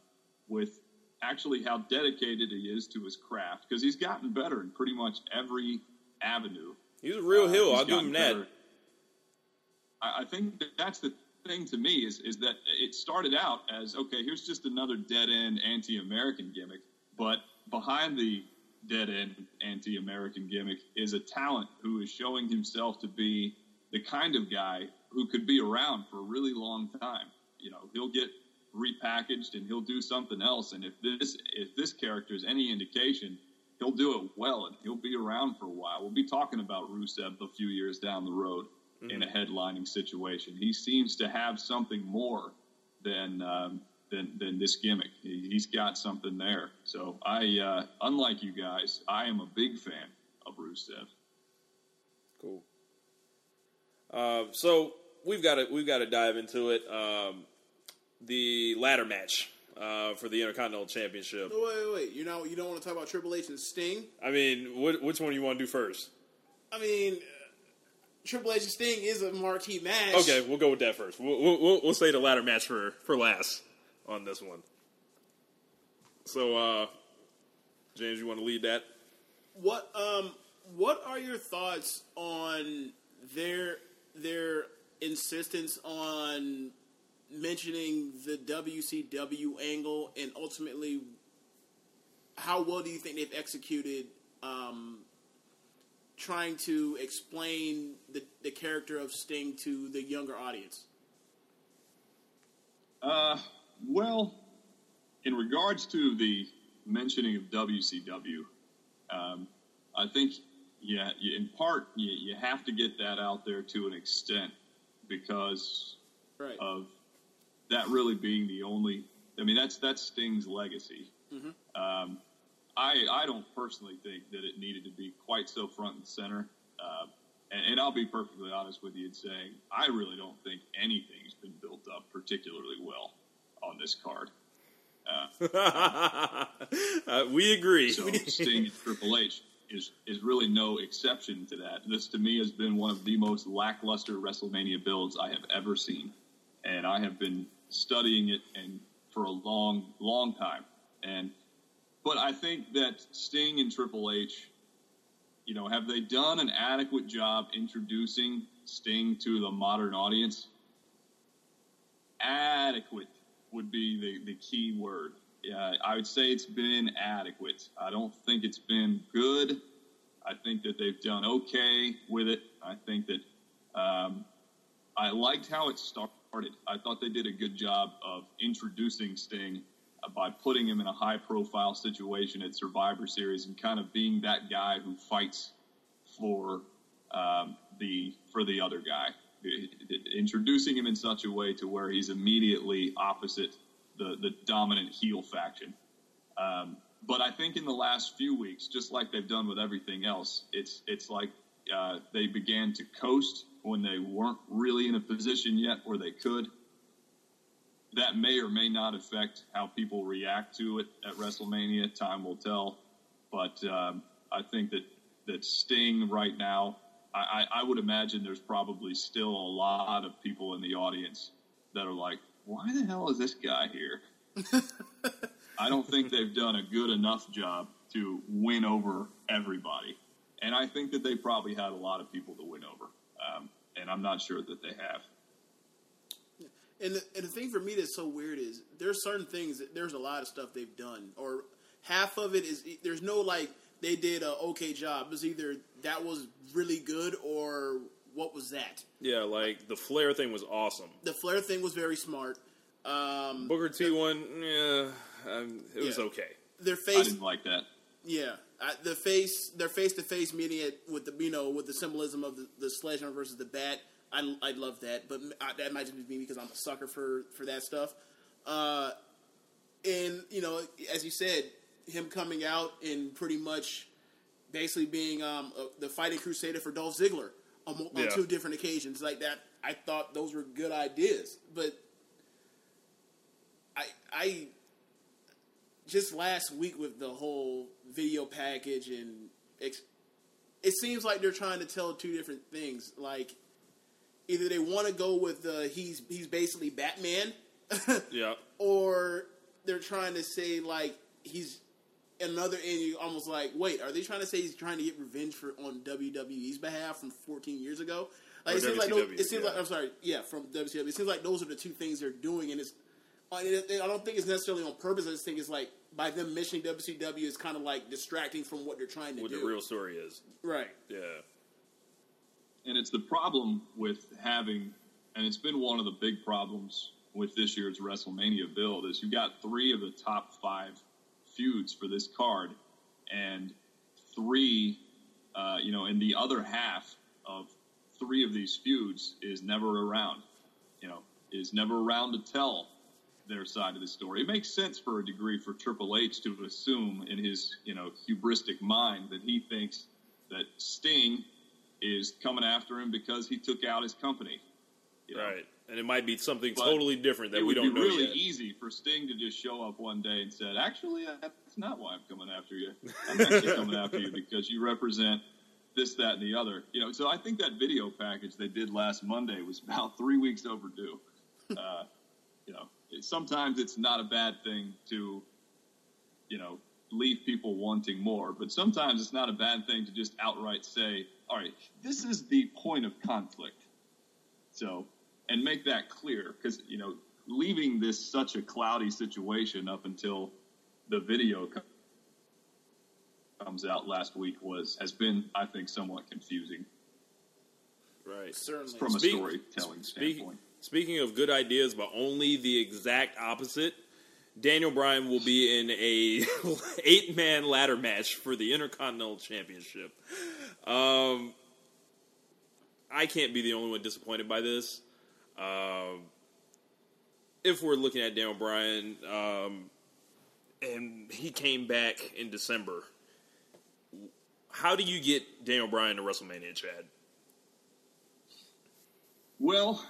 with actually how dedicated he is to his craft, because he's gotten better in pretty much every avenue.
He's a real
Uh,
heel. I'll give him that.
I, I think that that's the thing to me is is that it started out as okay, here's just another dead end anti-American gimmick, but behind the dead end anti-American gimmick is a talent who is showing himself to be the kind of guy who could be around for a really long time. You know, he'll get repackaged and he'll do something else. And if this if this character is any indication, he'll do it well and he'll be around for a while. We'll be talking about Rusev a few years down the road in a headlining situation. He seems to have something more than um, than than this gimmick. He, he's got something there. So I, uh, unlike you guys, I am a big fan of Rusev.
Cool. Um, so we've got to we've got to dive into it. Um, the ladder match uh, for the Intercontinental Championship.
No, wait, wait, wait. You know, you don't want to talk about Triple H and Sting.
I mean, wh- which one do you want to do first?
I mean, uh, Triple H and Sting is a marquee match.
Okay, we'll go with that first. We'll, we'll, we'll- we'll say the ladder match for, for last on this one. So, uh, James, you want to lead that?
What um what are your thoughts on their their insistence on mentioning the WCW angle and ultimately how well do you think they've executed um trying to explain the the character of Sting to the younger audience?
Uh, well, in regards to the mentioning of WCW, um, I think, yeah, in part, you, you have to get that out there to an extent because
Right.
of that really being the only. I mean, that's that's Sting's legacy. Um, I I don't personally think that it needed to be quite so front and center. Uh, and, and I'll be perfectly honest with you in saying I really don't think anything's been built up particularly well on this card.
uh, we agree.
So Sting and Triple H is is really no exception to that. This to me has been one of the most lackluster WrestleMania builds I have ever seen, and I have been studying it and for a long, long time. And but I think that Sting and Triple H, you know, have they done an adequate job introducing Sting to the modern audience? Adequate would be the, the key word. Yeah, I would say it's been adequate. I don't think it's been good. I think that they've done okay with it. I think that um, I liked how it started. I thought they did a good job of introducing Sting uh, by putting him in a high profile situation at Survivor Series and kind of being that guy who fights for um, the for the other guy, introducing him in such a way to where he's immediately opposite the the dominant heel faction. Um, but I think in the last few weeks, just like they've done with everything else, it's it's like uh, they began to coast when they weren't really in a position yet where they could. That may or may not affect how people react to it at WrestleMania. Time will tell. But um, I think that that Sting right now, I, I, would imagine there's probably still a lot of people in the audience that are like, "Why the hell is this guy here?" I don't think they've done a good enough job to win over everybody. And I think that they probably had a lot of people to win over. Um, and I'm not sure that they have.
And the, and the thing for me that's so weird is there's certain things that there's a lot of stuff they've done, or half of it is there's no like they did a okay job. It was either that was really good or what was that?
Yeah, like the Flair thing was awesome.
The Flair thing was very smart. Um,
Booker T one, yeah, um, it was
Yeah.
okay.
their face,
I
face,
didn't like that.
yeah, uh, the face, their face to face meeting it with the you know with the symbolism of the, the sledgehammer versus the bat. I I love that, but I, that might just be me because I'm a sucker for for that stuff. Uh, and you know, as you said, him coming out and pretty much basically being um, uh, the fighting crusader for Dolph Ziggler on, on
Yeah.
two different occasions like that. I thought those were good ideas, but I I just last week with the whole video package and ex- it seems like they're trying to tell two different things. Like either they want to go with the he's he's basically Batman,
Yeah,
or they're trying to say like he's another end. You almost like wait, are they trying to say he's trying to get revenge for on WWE's behalf from 14 years ago? Like
Or
it seems like those, it seems
yeah.
like I'm sorry, yeah, from WCW. It seems like those are the two things they're doing, and it's. Uh, I I don't think it's necessarily on purpose. I just think it's like by them mentioning WCW is kind of like distracting from what they're trying to
what
do.
What the real story is.
right.
Yeah,
And it's the problem with having, and it's been one of the big problems with this year's WrestleMania build is you've got three of the top five feuds for this card, and three, uh, you know, and the other half of three of these feuds is never around, you know, is never around to tell their side of the story. It makes sense for a degree for Triple H to assume in his, you know, hubristic mind that he thinks that Sting is coming after him because he took out his company. you know.
right. And it might be something
But
totally different that we don't know.
It would be really
yet.
easy for Sting to just show up one day and said, "Actually, that's not why I'm coming after you. I'm actually coming after you because you represent this, that, and the other." You know, so I think that video package they did last Monday was about three weeks overdue. Uh, you know, it, sometimes it's not a bad thing to, you know, leave people wanting more, but sometimes it's not a bad thing to just outright say, "All right, this is the point of conflict." So, and make that clear because, you know, leaving this such a cloudy situation up until the video co- comes out last week was, has been, I think, somewhat confusing
Right.
Certainly.
from a
Speak-
storytelling
Speaking,
standpoint.
speaking of good ideas, but only the exact opposite. Daniel Bryan will be in a eight man ladder match for the Intercontinental Championship. Um, I can't be the only one disappointed by this. Um, if we're looking at Daniel Bryan, um, and he came back in December, how do you get Daniel Bryan to WrestleMania, Chad?
Well,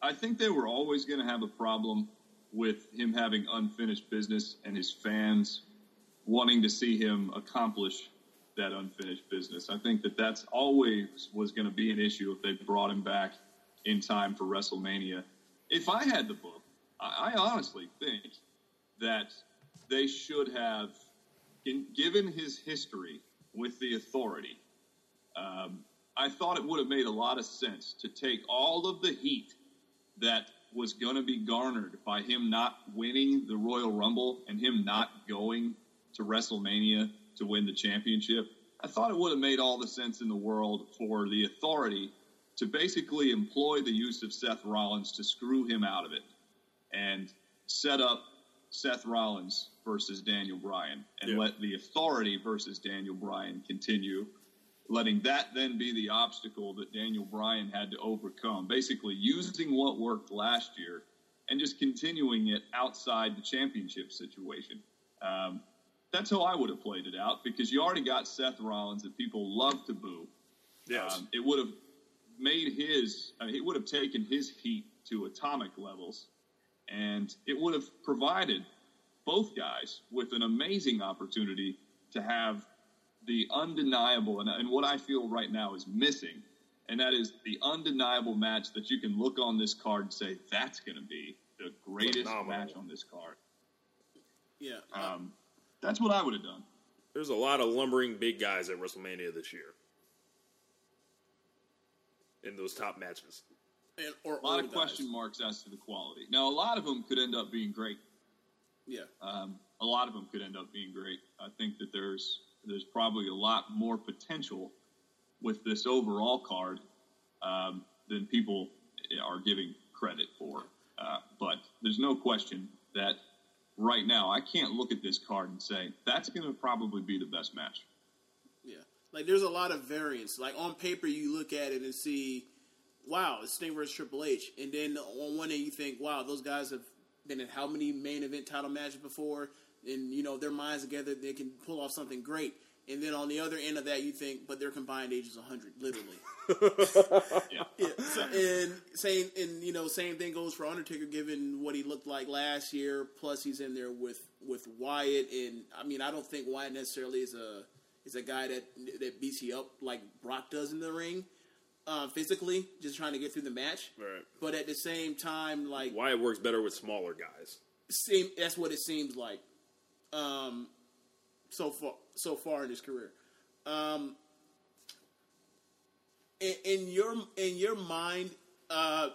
I think they were always going to have a problem with him having unfinished business and his fans wanting to see him accomplish that unfinished business. I think that that's always was going to be an issue if they brought him back in time for WrestleMania. If I had the book, I, I honestly think that they should have, in, given his history with the authority, um, I thought it would have made a lot of sense to take all of the heat that was going to be garnered by him not winning the Royal Rumble and him not going to WrestleMania to win the championship. I thought it would have made all the sense in the world for the authority to basically employ the use of Seth Rollins to screw him out of it and set up Seth Rollins versus Daniel Bryan and
Yeah.
let the authority versus Daniel Bryan continue letting that then be the obstacle that Daniel Bryan had to overcome. Basically, using what worked last year and just continuing it outside the championship situation. Um, that's how I would have played it out because you already got Seth Rollins that people love to boo.
Yes.
Um, it would have made his, I mean, it would have taken his heat to atomic levels, and it would have provided both guys with an amazing opportunity to have the undeniable, and, and what I feel right now is missing, and that is the undeniable match that you can look on this card and say, that's going to be the greatest
Phenomenal.
match on this card.
Yeah.
Um, that's what I would have done.
There's a lot of lumbering big guys at WrestleMania this year. In those top matches.
and, or
A lot
old
of
guys.
question marks as to the quality. Now, a lot of them could end up being great.
Yeah.
Um, a lot of them could end up being great. I think that there's there's probably a lot more potential with this overall card um, than people are giving credit for. Uh, but there's no question that right now I can't look at this card and say that's going to probably be the best match.
Yeah, like there's a lot of variance. Like on paper, you look at it and see, wow, it's Sting versus Triple H, and then on one end you think, wow, those guys have been in how many main event title matches before, and you know their minds together, they can pull off something great. And then on the other end of that, you think, but their combined age is 100, literally.
Yeah.
Yeah, so, and same, and you know, same thing goes for Undertaker, given what he looked like last year. Plus, he's in there with with Wyatt, and I mean, I don't think Wyatt necessarily is a is a guy that that beats you up like Brock does in the ring, uh, physically, just trying to get through the match.
Right.
But at the same time, like
Wyatt works better with smaller guys.
seem that's what it seems like um, so far so far in his career. Um, in, in your in your mind, uh,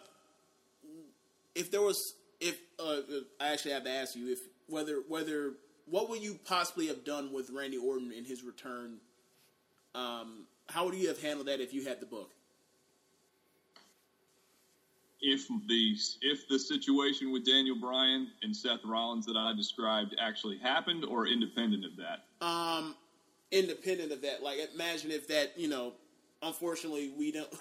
if there was if uh, I actually have to ask you if whether whether what would you possibly have done with Randy Orton in his return? Um, how would you have handled that if you had the book?
If the if the situation with Daniel Bryan and Seth Rollins that I described actually happened, or independent of that,
Um, independent of that, like imagine if that, you know, unfortunately we don't.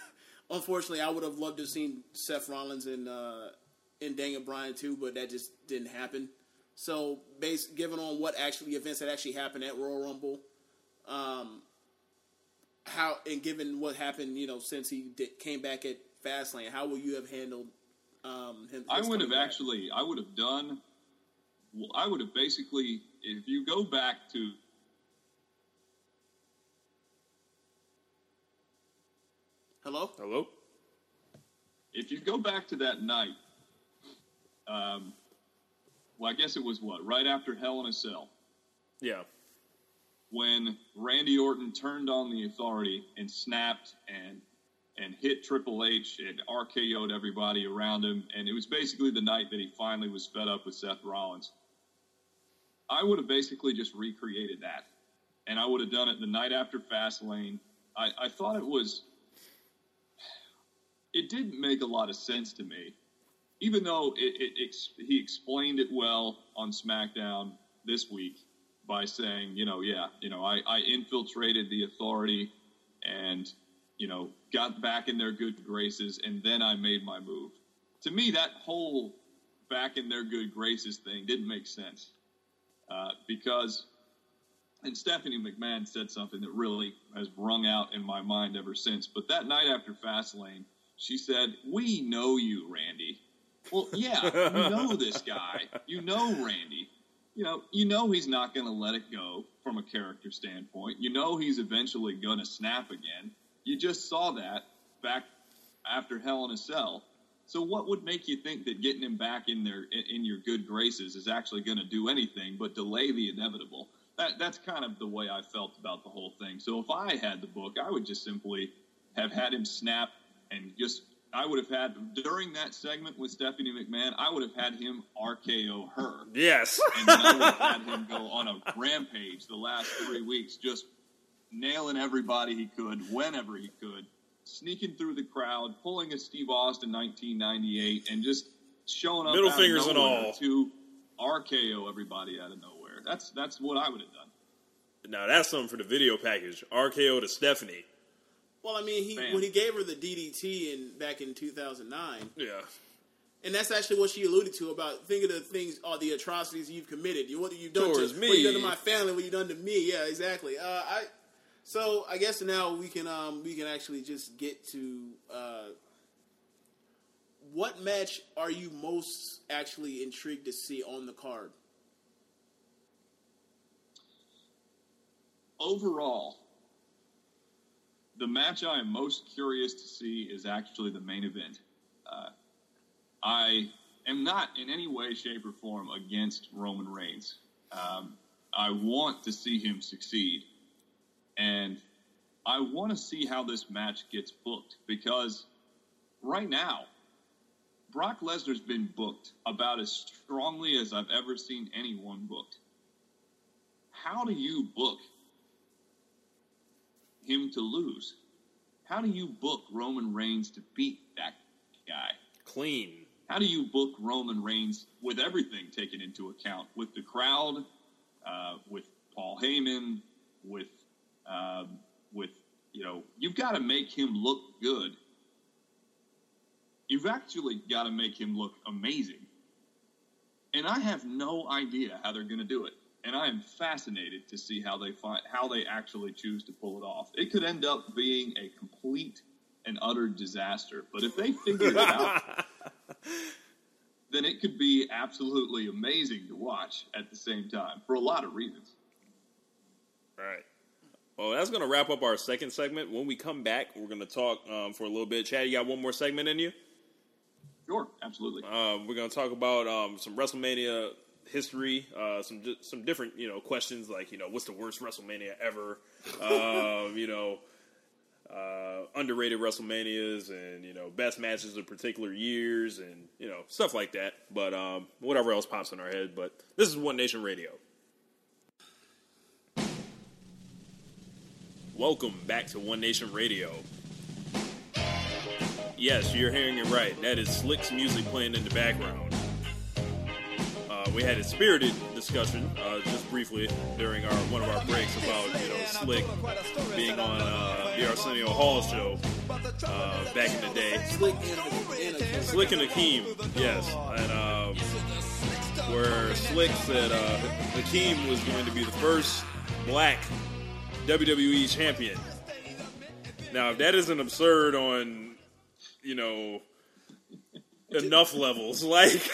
Unfortunately, I would have loved to have seen Seth Rollins and uh, and Daniel Bryan too, but that just didn't happen. So, based given on what actually events that actually happened at Royal Rumble, um, how and given what happened, you know, since he did, came back at Fastlane, how would you have handled um, him?
I would have
back?
actually, I would have done, well, I would have basically, if you go back to
Hello.
Hello?
if you go back to that night, um, well, I guess it was what right after Hell in a Cell
Yeah.
when Randy Orton turned on the Authority and snapped and and hit Triple H and RKO'd everybody around him, and it was basically the night that he finally was fed up with Seth Rollins. I would have basically just recreated that, and I would have done it the night after Fastlane. I, I thought it was. It didn't make a lot of sense to me, even though it, it, ex, he explained it well on SmackDown this week by saying, you know, yeah, you know, I, I infiltrated the authority and, you know, got back in their good graces and then I made my move. To me, that whole back in their good graces thing didn't make sense uh, because, and Stephanie McMahon said something that really has rung out in my mind ever since. But that night after Fastlane, she said, "We know you, Randy." Well, yeah, you know this guy. You know Randy. You know, you know he's not going to let it go from a character standpoint. You know he's eventually going to snap again. You just saw that back after Hell in a Cell. So what would make you think that getting him back in their in your good graces is actually going to do anything but delay the inevitable? That that's kind of the way I felt about the whole thing. So if I had the book, I would just simply have had him snap and just I would have had during that segment with Stephanie McMahon, I would have had him RKO her.
Yes.
And I would have had him go on a rampage the last three weeks, just nailing everybody he could, whenever he could, sneaking through the crowd, pulling a Steve Austin 1998, and just showing up
Middle fingers and all.
to RKO everybody out of nowhere. That's that's what I would have done.
now that's something for the video package. RKO to Stephanie.
Well, I mean, he
Man.
when he gave her the DDT in back in 2009,
Yeah.
and that's actually what she alluded to about think of the things, all the atrocities you've committed. You what you've done
Towards
to
me.
what you've done to my family, what you've done to me. Yeah, exactly. Uh, I so I guess now we can um, we can actually just get to uh, what match are you most actually intrigued to see on the card?
Overall, the match I am most curious to see is actually the main event. Uh, I am not in any way, shape, or form against Roman Reigns. Um, I want to see him succeed. And I want to see how this match gets booked because right now, Brock Lesnar's been booked about as strongly as I've ever seen anyone booked. How do you book him to lose. How do you book Roman Reigns to beat that guy?
Clean.
How do you book Roman Reigns with everything taken into account, with the crowd, uh, with Paul Heyman, with um, with you know, you've got to make him look good. You've actually got to make him look amazing. And I have no idea how they're going to do it. And I am fascinated to see how they find how they actually choose to pull it off. It could end up being a complete and utter disaster. But if they figure it out, then it could be absolutely amazing to watch at the same time for a lot of reasons.
All right. Well, that's going to wrap up our second segment. When we come back, we're going to talk um, for a little bit. Chad, you got one more segment in you?
Sure, absolutely.
Um, we're going to talk about um, some WrestleMania history, uh, some some different you know questions like you know what's the worst WrestleMania ever, um, you know uh, underrated WrestleManias, and you know best matches of particular years, and you know stuff like that. But um, whatever else pops in our head. But this is One Nation Radio. Welcome back to One Nation Radio. Yes, you're hearing it right. That is Slick's music playing in the background. We had a spirited discussion uh, just briefly during our one of our breaks about you know Slick being on uh, the Arsenio Hall show uh, back in the day.
Slick and, and
Slick and Akeem, yes, and um, where Slick said uh, Akeem was going to be the first black WWE champion. Now, if that isn't absurd on, you know, enough levels, like.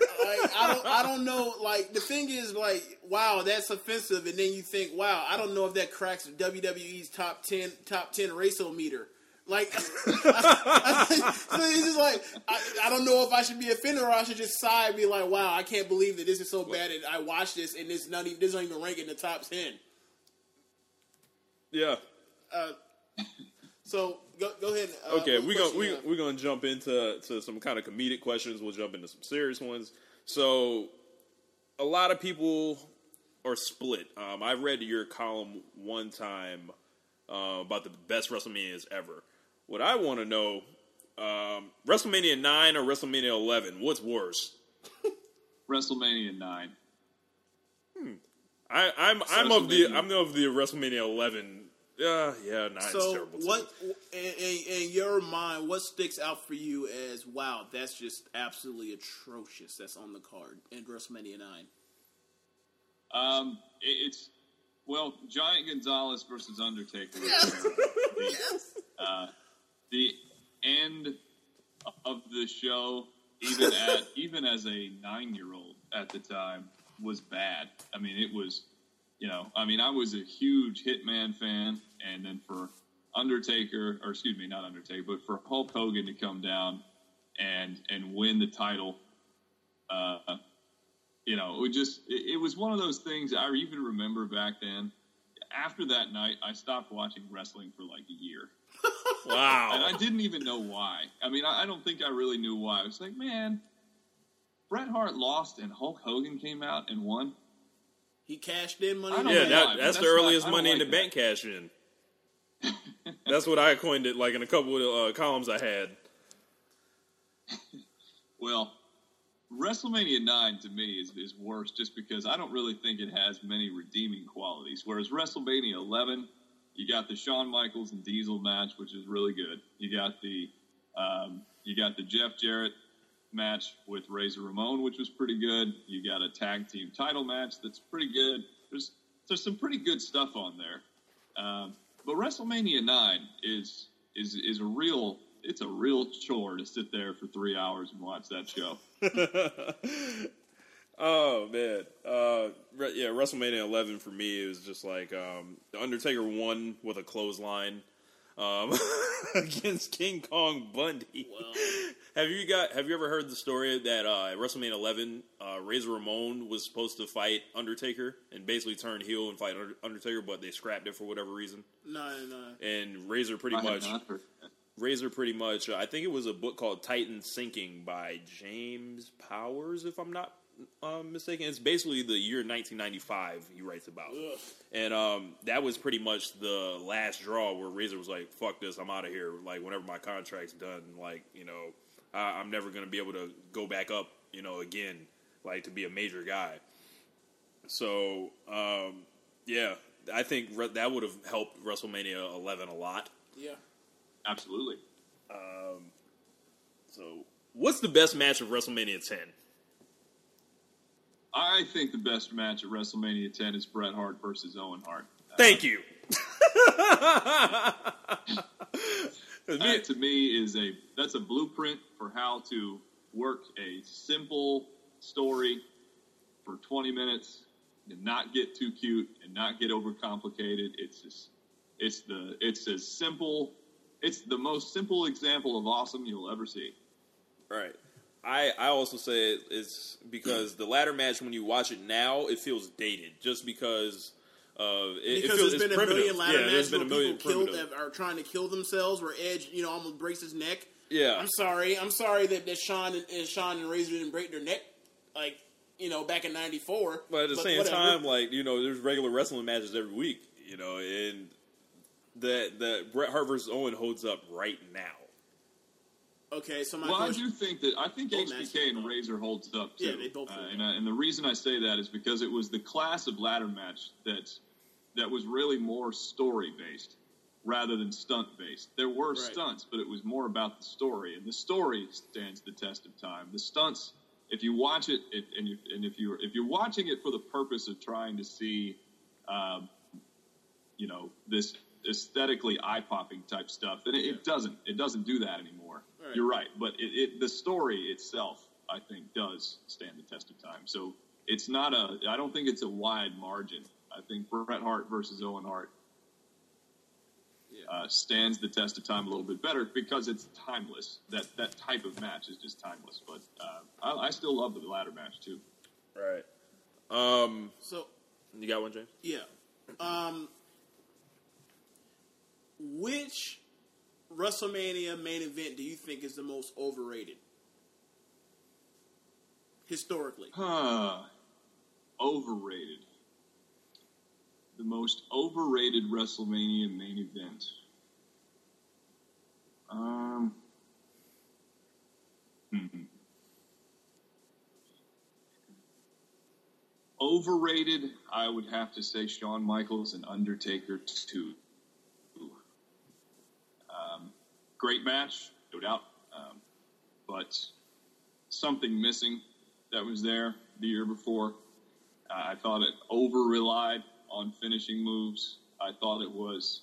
Like I don't I don't know. Like the thing is, like wow, that's offensive, and then you think, wow, I don't know if that cracks WWE's top ten top ten racial meter. Like, I, I, so it's just like I, I don't know if I should be offended or I should just sigh and be like, wow, I can't believe that this is so bad, and I watched this and it's not even this don't even rank in the top ten.
Yeah.
Uh, so go go ahead. Uh,
Okay, we're gonna we, we're gonna jump into to some kind of comedic questions. We'll jump into some serious ones. So, a lot of people are split. Um, I read your column one time uh, about the best WrestleManias ever. What I want to know, um, WrestleMania nine or WrestleMania eleven, what's worse?
WrestleMania 9.
I, I'm I'm of the I'm of the WrestleMania eleven. Yeah, yeah, nine's
So
terrible. too.
what in, in, in your mind, what sticks out for you as wow? That's just absolutely atrocious. That's on the card in WrestleMania nine.
Um, it, it's well, Giant Gonzalez versus Undertaker. Was terrible. The, uh, the end of the show, even at even as a nine year old at the time, was bad. I mean, it was, you know, I mean, I was a huge Hitman fan, and then for Undertaker, or excuse me, not Undertaker, but for Hulk Hogan to come down and and win the title. Uh, you know, it just it, it was one of those things I even remember back then. After that night, I stopped watching wrestling for like a year,
wow,
and I didn't even know why. I mean, I, I don't think I really knew why. I was like, man, Bret Hart lost and Hulk Hogan came out and won.
He cashed in money.
I
in
don't
the
Yeah, that,
why,
that's, the
not-
earliest
I don't
money in the
like
bank cash in. that's what I coined it, like in a couple of uh, columns I had.
Well, WrestleMania 9 to me is, is worse just because I don't really think it has many redeeming qualities. Whereas WrestleMania 11, you got the Shawn Michaels and Diesel match, which is really good. You got the um, you got the Jeff Jarrett match with Razor Ramon, which was pretty good. You got a tag team title match that's pretty good. There's there's some pretty good stuff on there. Um, but WrestleMania 9 is is is a real it's a real chore to sit there for three hours and watch that show.
Oh man, uh, yeah, WrestleMania 11 for me was just like um, the Undertaker won with a clothesline um, against King Kong Bundy. have you got? Have you ever heard the story that uh, at WrestleMania 11, uh, Razor Ramon was supposed to fight Undertaker and basically turn heel and fight Undertaker, but they scrapped it for whatever reason.
No, no.
And Razor pretty
I
much
not heard that.
Razor pretty much. Uh, I think it was a book called Titan Sinking by James Powers, if I'm not um, mistaken, it's basically the year 1995 he writes about,
Ugh.
and um, that was pretty much the last draw where Razor was like, "Fuck this, I'm out of here." Like whenever my contract's done, like you know, I, I'm never gonna be able to go back up, you know, again, like to be a major guy. So um, yeah, I think re- that would have helped WrestleMania 11 a lot.
Yeah.
Absolutely.
So, what's the best match of WrestleMania 10?
I think the best match at WrestleMania 10 is Bret Hart versus Owen Hart.
Thank you.
That to me is a that's a blueprint for how to work a simple story for 20 minutes and not get too cute and not get overcomplicated. It's just, it's the it's as simple. It's the most simple example of awesome you'll ever see.
Right. I, I also say it's because the ladder match when you watch it now it feels dated just because uh, it,
Because
it feels
there's been a
primitive.
million ladder
yeah,
matches where people killed
primitive.
that are trying to kill themselves, where Edge, you know, almost breaks his neck.
Yeah,
I'm sorry. I'm sorry that, that Shawn and, and Shawn and Razor didn't break their neck, like you know, back in '94.
but at the same
whatever.
time, like you know, there's regular wrestling matches every week. You know, and that that Bret Hart versus Owen holds up right now.
Okay. So my
Well, I do think that I think HBK and. Razor holds up too.
Yeah, they both
Uh, and, uh, and the reason I say that is because it was the class of ladder match that that was really more story based rather than stunt based. There were
Right.
stunts, but it was more about the story, and the story stands the test of time. The stunts, if you watch it, it and, you, and if you're if you're watching it for the purpose of trying to see, um, you know, this aesthetically eye popping type stuff, then it, it doesn't it doesn't do that anymore.
Right.
You're right, but it, it the story itself, I think, does stand the test of time. So it's not a. I don't think it's a wide margin. I think Bret Hart versus Owen Hart uh, stands the test of time a little bit better because it's timeless. That that type of match is just timeless. But uh, I, I still love the ladder match too.
Right. Um,
so
you got one, James?
yeah. Um, which WrestleMania main event do you think is the most overrated historically?
Huh. Overrated. The most overrated WrestleMania main event. Um. Overrated, I would have to say Shawn Michaels and Undertaker 2. Um, great match, no doubt. Um, but something missing that was there the year before. Uh, I thought it over relied on finishing moves. I thought it was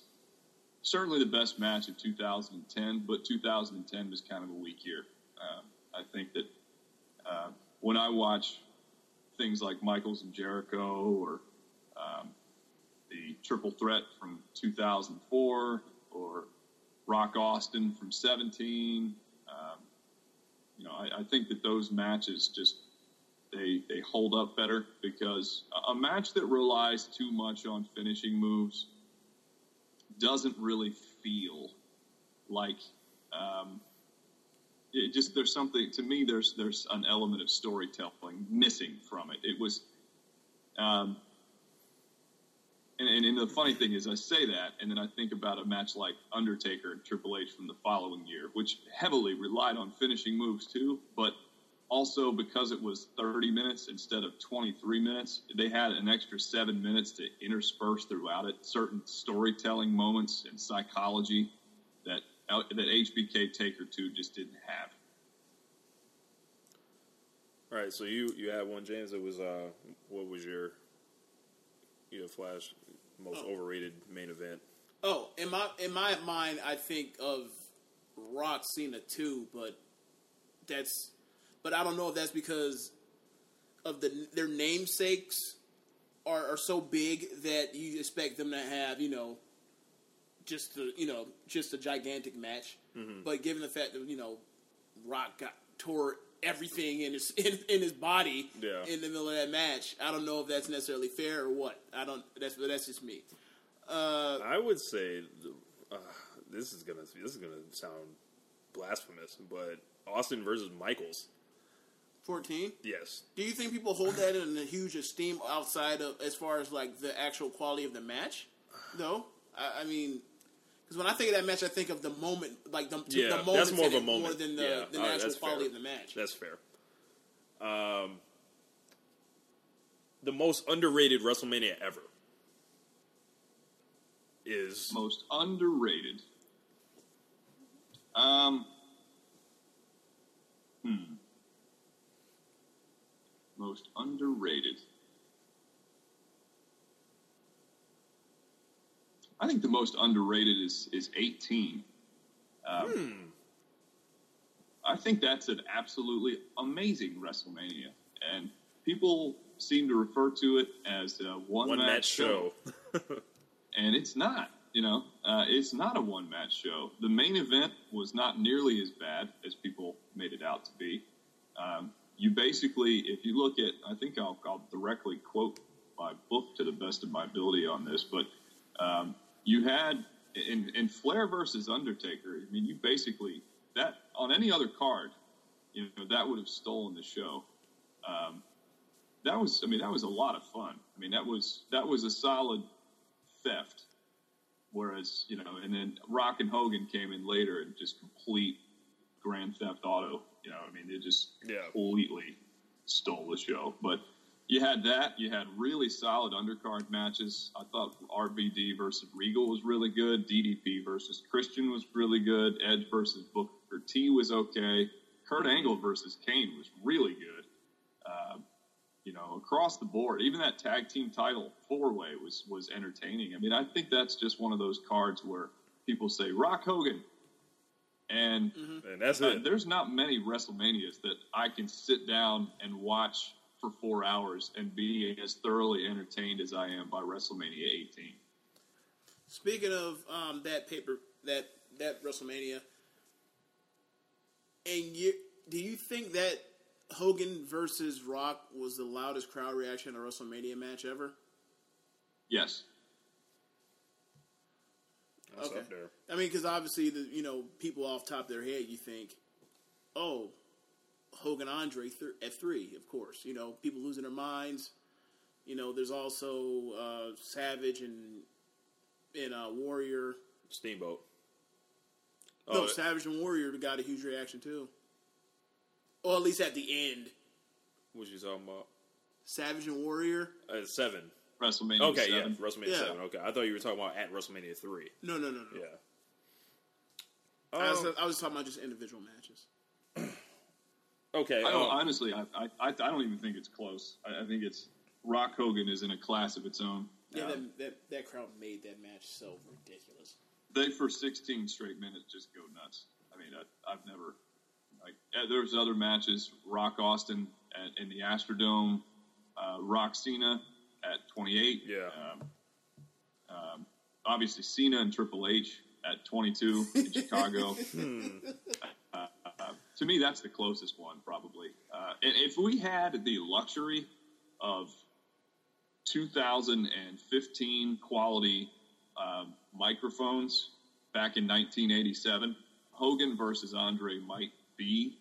certainly the best match of 2010, but 2010 was kind of a weak year. Um, I think that uh, when I watch things like Michaels and Jericho or um, the Triple Threat from 2004 or Rock Austin from 17, um, you know, I, I think that those matches just they they hold up better because a, match that relies too much on finishing moves doesn't really feel like um, it just there's something to me there's there's an element of storytelling missing from it. It was um, and, and, and the funny thing is, I say that, and then I think about a match like Undertaker and Triple H from the following year, which heavily relied on finishing moves too, but also because it was 30 minutes instead of 23 minutes, they had an extra seven minutes to intersperse throughout it certain storytelling moments and psychology that uh, that HBK Taker 2 just didn't have.
All right, so you you had one, James. It was uh, what was your you know, Flash most oh. overrated main event?
Oh, in my in my mind, I think of Rock Cena too, but that's but I don't know if that's because of the their namesakes are, are so big that you expect them to have you know just a, you know just a gigantic match. Mm-hmm. But given the fact that you know Rock got tore everything in his in, in his body
Yeah.
in the middle of that match, I don't know if that's necessarily fair or what. I don't. That's but that's just me. Uh,
I would say uh, this is gonna this is gonna sound blasphemous, but Austin versus Michaels.
Fourteen.
Yes.
Do you think people hold that in a huge esteem outside of as far as like the actual quality of the match? Though I, I mean, because when I think of that match, I think of the moment, like the,
Yeah,
the
that's more of a moment.
more than the,
Yeah,
than the
right,
actual quality
fair.
of the match.
That's fair. Um, the most underrated WrestleMania ever is
Most underrated. Um. Hmm. Most underrated. I think the most underrated is is 18. Um, I think that's an absolutely amazing WrestleMania, and people seem to refer to it as a one,
one match show.
and it's not. You know, uh, it's not a one match show. The main event was not nearly as bad as people made it out to be. Um, you basically, if you look at, I think I'll, I'll directly quote my book to the best of my ability on this, but um, you had in, in Flair versus Undertaker. I mean, you basically that on any other card, you know, that would have stolen the show. Um, that was, I mean, that was a lot of fun. I mean, that was that was a solid theft. Whereas, you know, and then Rock and Hogan came in later and just complete Grand Theft Auto. You know, I mean, they just
Yeah.
completely stole the show. But you had that. You had really solid undercard matches. I thought RVD versus Regal was really good. DDP versus Christian was really good. Edge versus Booker T was okay. Kurt Angle versus Kane was really good. Uh, you know, across the board, even that tag team title four way was was entertaining. I mean, I think that's just one of those cards where people say Rock Hogan, and
and that's
uh,
it.
there's not many WrestleManias that I can sit down and watch for four hours and be as thoroughly entertained as I am by WrestleMania 18.
Speaking of um, that paper, that that WrestleMania, and you, do you think that Hogan versus Rock was the loudest crowd reaction in a WrestleMania match ever?
Yes.
That's
okay.
up there.
I mean, because obviously, the you know people off top of their head, you think, oh, Hogan Andre th- at three, of course. You know, people losing their minds. You know, there's also uh, Savage and and uh, Warrior.
Steamboat.
No,
Oh,
Savage and Warrior got a huge reaction too. Or at least at the end,
what you talking about?
Savage and Warrior.
Uh, seven.
WrestleMania
Okay,
7.
yeah, WrestleMania
Yeah.
seven. Okay, I thought you were talking about at WrestleMania three.
No, no, no, no.
Yeah.
I, was,
Um,
I was talking about just individual matches.
Okay.
I don't,
um,
honestly, I, I, I I don't even think it's close. I, I think it's Rock Hogan is in a class of its own.
Yeah, that, that that crowd made that match so ridiculous.
they for 16 straight minutes just go nuts. I mean, I, I've never like yeah, there's other matches. Rock Austin at, in the Astrodome, uh, Rock Cena at 28.
Yeah.
Um, um, obviously Cena and Triple H at 22 in Chicago. Uh, to me, that's the closest one, probably. Uh, and if we had the luxury of 2015 quality um, microphones back in 1987, Hogan versus Andre might be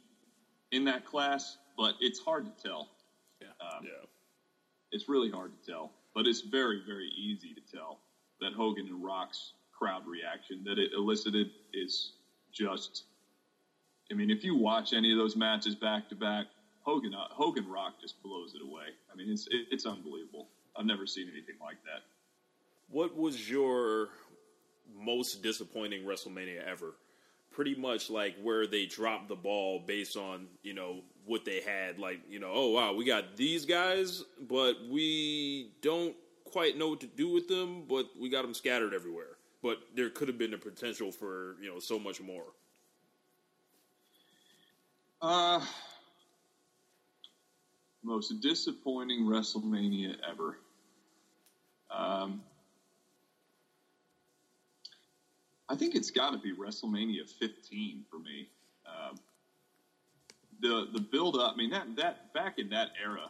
in that class, but it's hard to tell. Um,
yeah.
It's really hard to tell, but it's very, very easy to tell that Hogan and Rock's crowd reaction that it elicited is just. I mean, if you watch any of those matches back to back, Hogan uh, Hogan Rock just blows it away. I mean, it's it, it's unbelievable. I've never seen anything like that.
What was your most disappointing WrestleMania ever? Pretty much like where they dropped the ball based on, you know, what they had. Like, you know, oh, wow, we got these guys, but we don't quite know what to do with them, but we got them scattered everywhere. But there could have been the potential for, you know, so much more.
Uh, most disappointing WrestleMania ever. Um, I think it's got to be WrestleMania 15 for me. Um, the the build up. I mean that that back in that era,